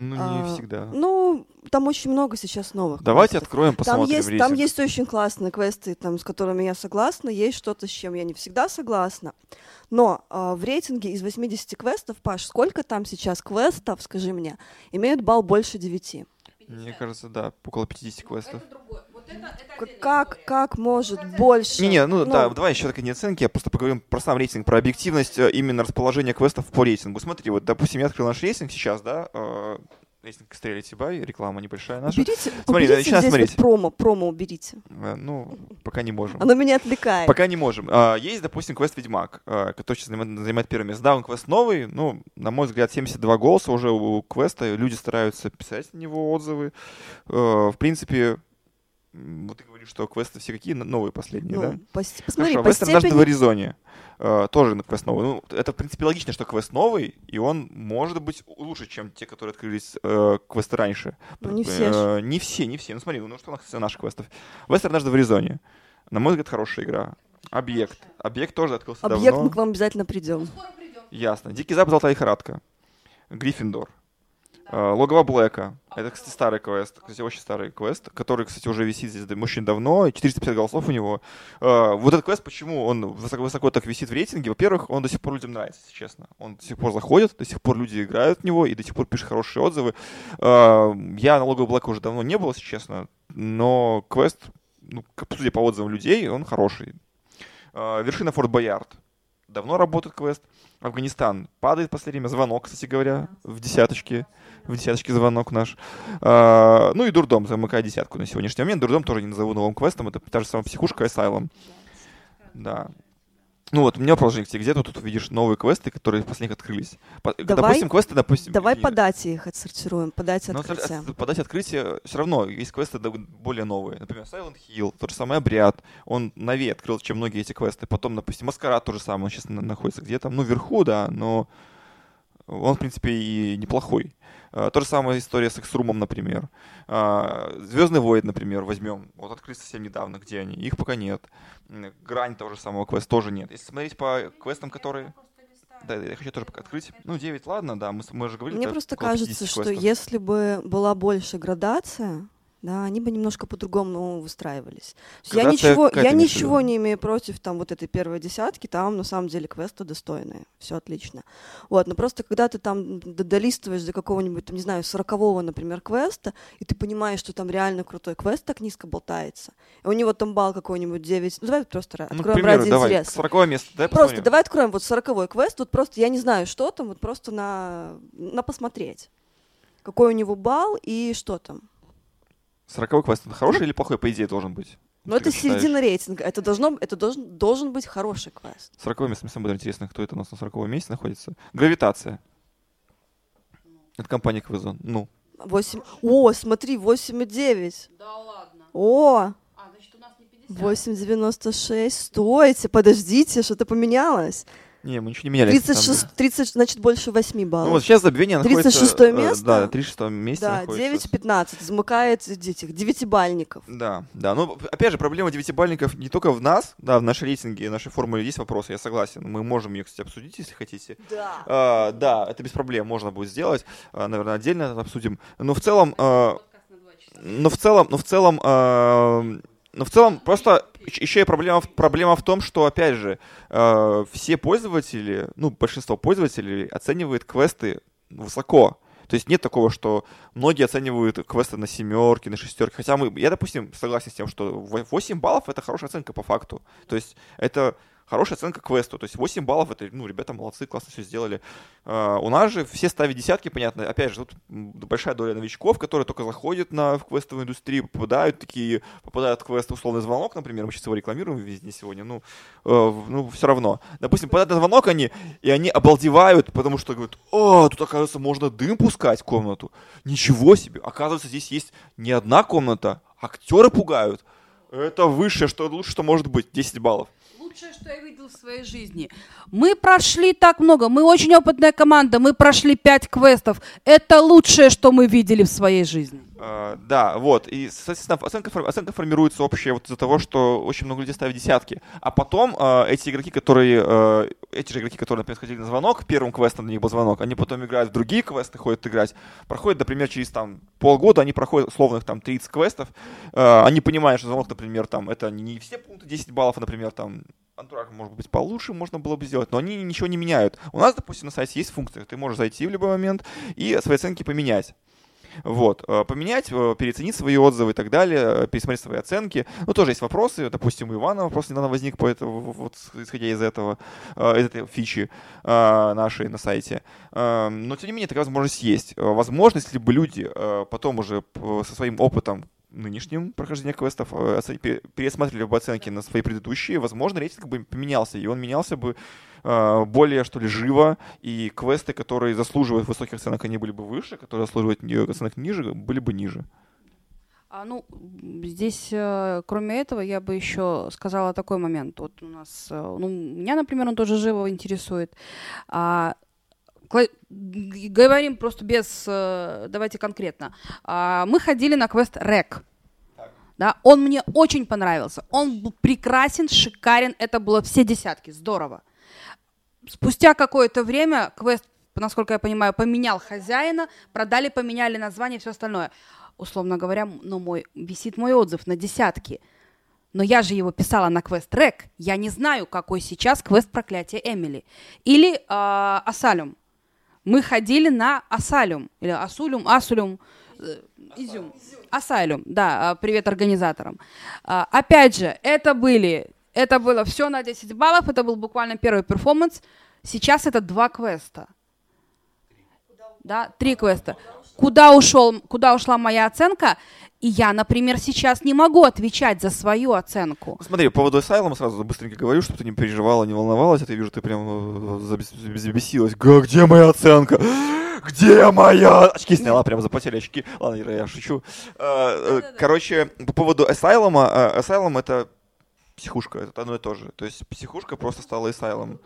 Ну, не А, всегда. Ну, там очень много сейчас новых. Давайте квестов. откроем, Там посмотрим есть, рейтинг. там есть очень классные квесты, там, с которыми я согласна, есть что-то, с чем я не всегда согласна. Но э, в рейтинге из 80 квестов, Паш, сколько там сейчас квестов, скажи мне, имеют балл больше 9? Мне кажется, да, около 50 квестов. К- Как, как может больше? Не-не, ну, да, давай еще такие оценки, я просто поговорим про сам рейтинг, про объективность э, именно расположения квестов по рейтингу. Смотри, вот, допустим, я открыл наш рейтинг сейчас, да, э, рейтинг Стрелити Бай, реклама небольшая наша. Уберите, Смотри, уберите начинаем здесь смотреть. вот промо, промо уберите. Э, Ну, пока не можем. Оно меня отвлекает. Пока не можем. А, Есть, допустим, квест Ведьмак, а, который сейчас занимает, первое место. Да, он квест новый, ну, на мой взгляд, 72 голоса уже у квеста. Люди стараются писать на него отзывы. Э, В принципе, вот ты говоришь, что квесты все какие? Новые последние, Ну, да? пос- посмотри, Хорошо, по Вестерн даже в степени... Аризоне. э, Тоже на квест новый. Ну, это, в принципе, логично, что квест новый, и он может быть лучше, чем те, которые открылись э, квесты раньше. Ну, не все ж. Э, Не все, не все. Ну, смотри, ну что у нас из наших квестов? Вестерн даже в Аризоне. На мой взгляд, хорошая игра. Объект. Объект тоже открылся Объект, давно. мы к вам обязательно придем. Ясно. Дикий Запад, Золотая лихорадка. Гриффиндор. Э, Логово Блэка. Это, кстати, старый квест. Кстати, очень старый квест, который, кстати, уже висит здесь очень давно. и 450 голосов у него. Э, Вот этот квест, почему он высоко, высоко так висит в рейтинге? Во-первых, он до сих пор людям нравится, если честно. Он до сих пор заходит, до сих пор люди играют в него и до сих пор пишут хорошие отзывы. Я на Логово Блэка уже давно не был, если честно. Но квест, ну, судя по отзывам людей, он хороший. Вершина Форт Боярд. Давно работает квест. Афганистан падает в последнее время. Звонок, кстати говоря, в десяточке. В десяточке звонок наш. А, ну и Дурдом замыкает десятку на сегодняшний момент. Дурдом тоже не назову новым квестом. Это та же самая психушка Asylum. Да. Ну вот, у меня вопрос, тебе. Где ты тут видишь новые квесты, которые в последних открылись? По- Давай- допустим, квесты, допустим... Давай какие? по дате их отсортируем, по дате Но открытия. от- подать открытие все равно есть квесты более новые. Например, Silent Hill, тот же самый обряд. Он новее открыл, чем многие эти квесты. Потом, допустим, Маскарад то же самое. Он сейчас на- находится где-то, ну, вверху, да, но он, в принципе, и неплохой. А, То же самое история с X-Room, например. Звездный Void, например, возьмем. Вот открыли совсем недавно, где они. Их пока нет. Грань того же самого квеста тоже нет. Если смотреть по квестам, которые... Да, я хочу тоже пока открыть. Ну, 9, ладно, да, мы, мы же говорили. Мне просто кажется, 50 что квестов. если бы была больше градация, да, они бы немножко по-другому выстраивались. Я ничего, я ничего не имею против там вот этой первой десятки, там на самом деле квесты достойные, все отлично. Вот, но просто когда ты там долистываешь до какого-нибудь, там, не знаю, сорокового, например, квеста, и ты понимаешь, что там реально крутой квест так низко болтается, и у него там балл какой-нибудь 9, ну давай просто Ну, откроем примеру, ради давай, интереса. 40 место, давай Просто посмотрим. давай откроем вот сороковой квест, вот просто я не знаю, что там, вот просто на, на посмотреть. Какой у него балл и что там. 40 квест, это хороший или плохой, по идее, должен быть? Но Ты это середина рейтинга. Это должно, это должен, должен быть хороший квест. 40 место, мне самое интересно, кто это у нас на 40 месте находится. Гравитация. Это компания Квизон. Ну, 8... О, смотри, 8,9. Да ладно. О, А, значит, у нас не 50. 8,96. Стойте, подождите, что-то поменялось. Не, мы ничего не меняли. на самом 36, деле. 30, значит, больше 8 баллов. Ну вот сейчас забвение находится... 36 э, место? Да, 36 месте да, находится. 9-15, замыкает этих девятибальников. Да, да. Ну, опять же, проблема девятибальников не только в нас, да, в нашей рейтинге, в нашей формуле есть вопросы, я согласен. Мы можем ее, кстати, обсудить, если хотите. Да. А, да, это без проблем можно будет сделать. А, наверное, отдельно это обсудим. Но в целом, а, но в целом, но в целом, а, но в целом просто еще и проблема, проблема в том, что, опять же, а, все пользователи, ну, большинство пользователей оценивает квесты высоко. То есть нет такого, что многие оценивают квесты на семерки, на шестерки. Хотя мы, я, допустим, согласен с тем, что во- 8 баллов это хорошая оценка по факту. То есть это хорошая оценка квесту. То есть 8 баллов это, ну, ребята молодцы, классно все сделали. А, у нас же все ставят десятки, понятно. Опять же, тут большая доля новичков, которые только заходят на, в квестовую индустрию, попадают такие, попадают в квест условный звонок, например, мы сейчас его рекламируем везде сегодня, ну, э, ну, все равно. Допустим, попадают на звонок они, и они обалдевают, потому что говорят, о, тут, оказывается, можно дым пускать в комнату. Ничего себе, оказывается, здесь есть не одна комната, актеры пугают. Это высшее, что лучше, что может быть, 10 баллов. Лучшее, что я видел в своей жизни. Мы прошли так много, мы очень опытная команда, мы прошли пять квестов. Это лучшее, что мы видели в своей жизни. Э, да, вот. И, соответственно, оценка, оценка формируется общая вот из-за того, что очень много людей ставят десятки. А потом э, эти игроки, которые, э, эти же игроки, которые, например, сходили на звонок, первым квестом на них был звонок, они потом играют в другие квесты, ходят играть. Проходят, например, через там полгода, они проходят условных там 30 квестов. Они понимают, что звонок, например, там, это не все пункты 10 баллов, а, например, там, антураж может быть получше, можно было бы сделать, но они ничего не меняют. У нас, допустим, на сайте есть функция, ты можешь зайти в любой момент и свои оценки поменять. Вот, э, поменять, э, переоценить свои отзывы и так далее, э, пересмотреть свои оценки. Ну, тоже есть вопросы, допустим, у Ивана вопрос недавно возник, по этому, вот, исходя из этого, из этой фичи нашей на сайте. Э, Но, тем не менее, такая возможность есть. Возможно, если бы люди потом уже со своим опытом нынешним прохождения квестов э, оце- пе- пересматривали бы оценки на свои предыдущие, возможно, рейтинг бы поменялся, и он менялся бы э, более, что ли, живо, и квесты, которые заслуживают высоких оценок, они были бы выше, которые заслуживают оценок ниже, были бы ниже. А, ну, здесь, э, кроме этого, я бы еще сказала такой момент. Вот у нас, ну, меня, например, он тоже живо интересует. А, говорим просто без, э, давайте конкретно. А, мы ходили на квест РЭК. Да, он мне очень понравился. Он был прекрасен, шикарен. Это было все десятки. Здорово. Спустя какое-то время квест, насколько я понимаю, поменял хозяина, продали, поменяли название, все остальное. Условно говоря, м- ну, мой, висит мой отзыв на десятки. Но я же его писала на квест Рек. Я не знаю, какой сейчас квест проклятия Эмили. Или а, Asylum. Мы ходили на Asylum. Или Asylum, Asylum. э, Изюм. Asylum, да, а, привет организаторам. А, Опять же, это были, это было все на 10 баллов, это был буквально первый перформанс. Сейчас это два квеста. Да, три квеста. Куда, ушел, куда ушла моя оценка? И я, например, сейчас не могу отвечать за свою оценку. Смотри, по поводу Asylum сразу быстренько говорю, чтобы ты не переживала, не волновалась, а то я вижу, ты прям э, забес- забесилась. Где моя оценка? Где моя? Очки сняла, прям запотели очки. Ладно, я шучу. Э, э, Короче, по поводу Asylum, Asylum это психушка, это одно и то же. То есть психушка просто стала Asylum.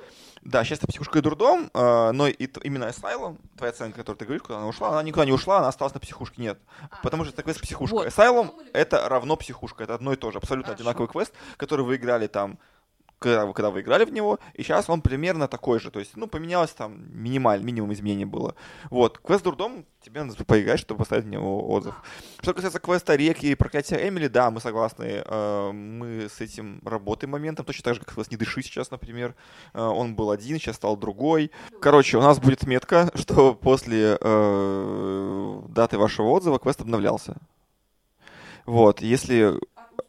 Да, сейчас это психушка и дурдом, э, но и именно Asylum, твоя оценка, которую ты говоришь, куда она ушла, она никуда не ушла, она осталась на психушке, нет. Потому что это квест психушка. Вот. Asylum — это равно психушка, это одно и то же, абсолютно Хорошо. одинаковый квест, который вы играли там, когда вы, когда вы играли в него, и сейчас он примерно такой же, то есть, ну, поменялось там минималь, минимум изменений было. Вот, квест Дурдом, тебе надо поиграть, чтобы поставить на него отзыв. Что касается квеста Реки и проклятия Эмили, да, мы согласны, э, мы с этим работаем моментом, точно так же, как квест Не дыши сейчас, например, Э, он был один, сейчас стал другой. Короче, у нас будет метка, что после э, даты вашего отзыва квест обновлялся. Вот, если,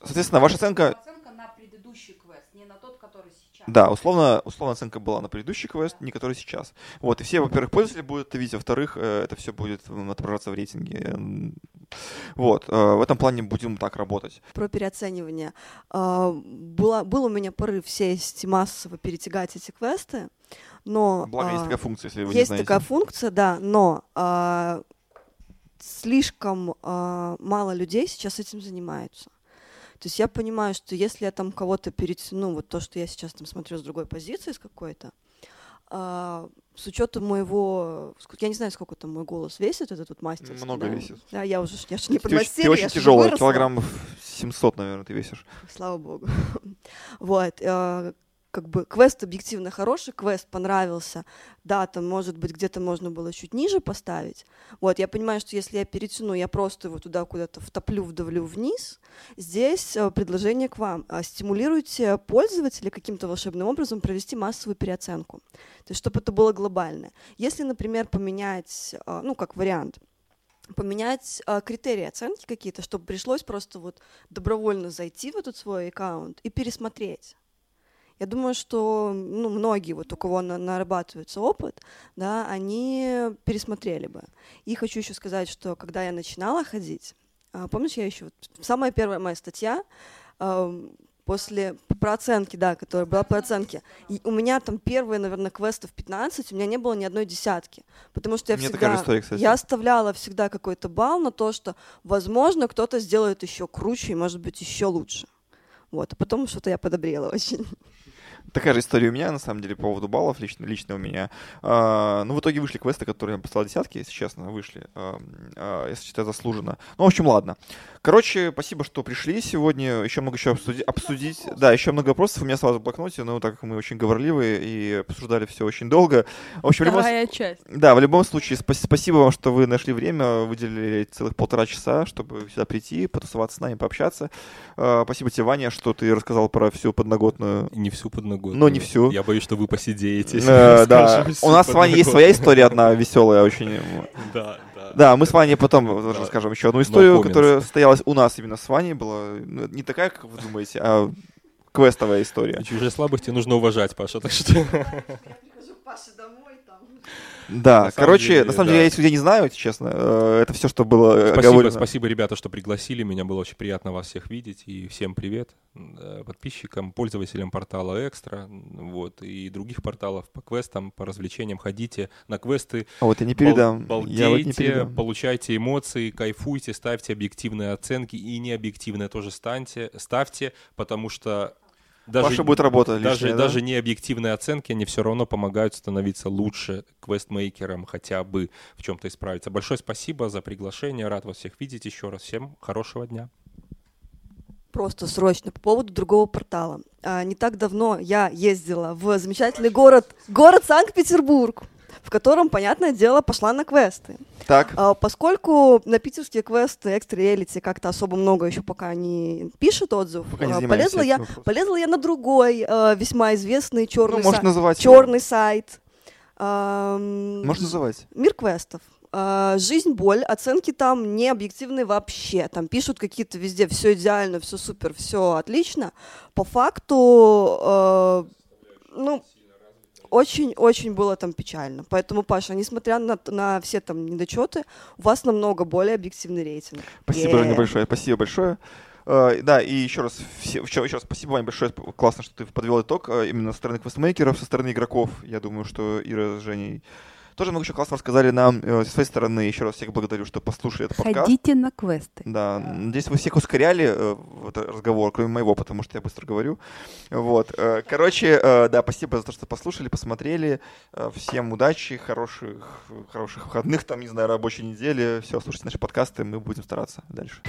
соответственно, ваша оценка Оценка на предыдущий квест, не на тот, который сейчас. Да, условно, условно оценка была на предыдущий квест, не который сейчас. Вот, и все, во-первых, пользователи будут это видеть, во-вторых, э, это все будет м, отображаться в рейтинге. Вот, э, в этом плане будем так работать. Про переоценивание. А, Была, был у меня порыв сесть массово перетягать эти квесты, но... Благо, есть а, такая функция, если вы не Есть такая функция, да, но а, слишком мало людей сейчас этим занимаются. То есть я понимаю, что если я там кого-то перетяну, вот то, что я сейчас там смотрю с другой позиции, с какой-то, а, с учетом моего, я не знаю, сколько там мой голос весит, этот вот мастер. Много да? весит. Да, я уже я же не ты, очень, ты очень тяжелая, килограммов 700, наверное, ты весишь. Слава богу. вот, а, как бы квест объективно хороший, квест понравился, да, там, может быть, где-то можно было чуть ниже поставить. Вот, я понимаю, что если я перетяну, я просто его туда куда-то втоплю, вдавлю вниз. Здесь э, предложение к вам. А, стимулируйте пользователя каким-то волшебным образом провести массовую переоценку. То есть, чтобы это было глобальное. Если, например, поменять, э, ну, как вариант, поменять а, критерии оценки какие-то, чтобы пришлось просто вот добровольно зайти в этот свой аккаунт и пересмотреть. Я думаю, что ну, многие, вот у кого на, нарабатывается опыт, да, они пересмотрели бы. И хочу еще сказать, что когда я начинала ходить, а, помнишь, я еще самая первая моя статья после про оценки, да, которая была по оценке. И у меня там первые, наверное, квестов 15, у меня не было ни одной десятки. Потому что я Мне всегда... История, я оставляла всегда какой-то балл на то, что, возможно, кто-то сделает еще круче и, может быть, еще лучше. Вот. А потом что-то я подобрела очень. Такая же история у меня, на самом деле, по поводу баллов, лично, лично у меня. А, ну, в итоге вышли квесты, которые я поставил десятки, если честно, вышли. А, а, если считаю, заслуженно. Ну, в общем, ладно. Короче, спасибо, что пришли сегодня. Еще много еще обсудить. обсудить. Да, еще много вопросов у меня сразу в блокноте, но так как мы очень говорливые и обсуждали все очень долго. В общем, Вторая любом... часть. Да, в любом случае, спа- спасибо вам, что вы нашли время, выделили целых полтора часа, чтобы сюда прийти, потусоваться с нами, пообщаться. А, спасибо тебе, Ваня, что ты рассказал про всю подноготную. Не всю подноготную. Но не всю. Я боюсь, что вы посидеете. Э, да, у нас с Ваней есть своя история одна веселая очень. Да, да, мы с Ваней потом да. расскажем еще одну историю, которая состоялась у нас именно с Ваней, была ну, не такая, как вы думаете, а квестовая история. Чужие слабости нужно уважать, Паша, так что... Я прихожу к Паше домой, да, на короче, деле, на самом да. деле я этих людей не знаю, честно. Э, это все, что было спасибо, оговорено. Спасибо, ребята, что пригласили. Меня было очень приятно вас всех видеть. И всем привет подписчикам, пользователям портала Экстра, вот, и других порталов по квестам, по развлечениям. Ходите на квесты. А вот я не передам. Бал- балдейте, я вот не передам. получайте эмоции, кайфуйте, ставьте объективные оценки и необъективные тоже станьте, ставьте, потому что даже, Ваша будет работа лишняя, даже, да? даже не объективные оценки, они все равно помогают становиться лучше квестмейкером, хотя бы в чем-то исправиться. Большое спасибо за приглашение, рад вас всех видеть еще раз. Всем хорошего дня. Просто срочно по поводу другого портала. А, не так давно я ездила в замечательный город, город Санкт-Петербург в котором, понятное дело, пошла на квесты. Так. А, поскольку на питерские квесты экстра реалити как-то особо много еще пока не пишет отзыв, пока не а, полезла, я, полезла я на другой а, весьма известный черный, ну, са- черный сайт. А, Можно называть. Мир квестов. Uh, жизнь, боль, оценки там не объективные вообще. Там пишут какие-то везде все идеально, все супер, все отлично. По факту, uh, ну, очень-очень было там печально. Поэтому, Паша, несмотря на, на все там недочеты, у вас намного более объективный рейтинг. Спасибо, yeah. большое. Спасибо большое. Uh, да, и еще раз, все, еще, еще раз спасибо, Вань, большое. Классно, что ты подвел итог uh, именно со стороны квестмейкеров, со стороны игроков. Я думаю, что Ира с Женей тоже много еще классно рассказали нам э, с своей стороны. Еще раз всех благодарю, что послушали этот подкаст. Ходите на квесты. Да, надеюсь, вы всех ускоряли э, этот разговор, кроме моего, потому что я быстро говорю. Вот. Э, короче, э, да, спасибо за то, что послушали, посмотрели. Э, всем удачи, хороших, хороших выходных, там, не знаю, рабочей недели. Все, слушайте наши подкасты, мы будем стараться дальше.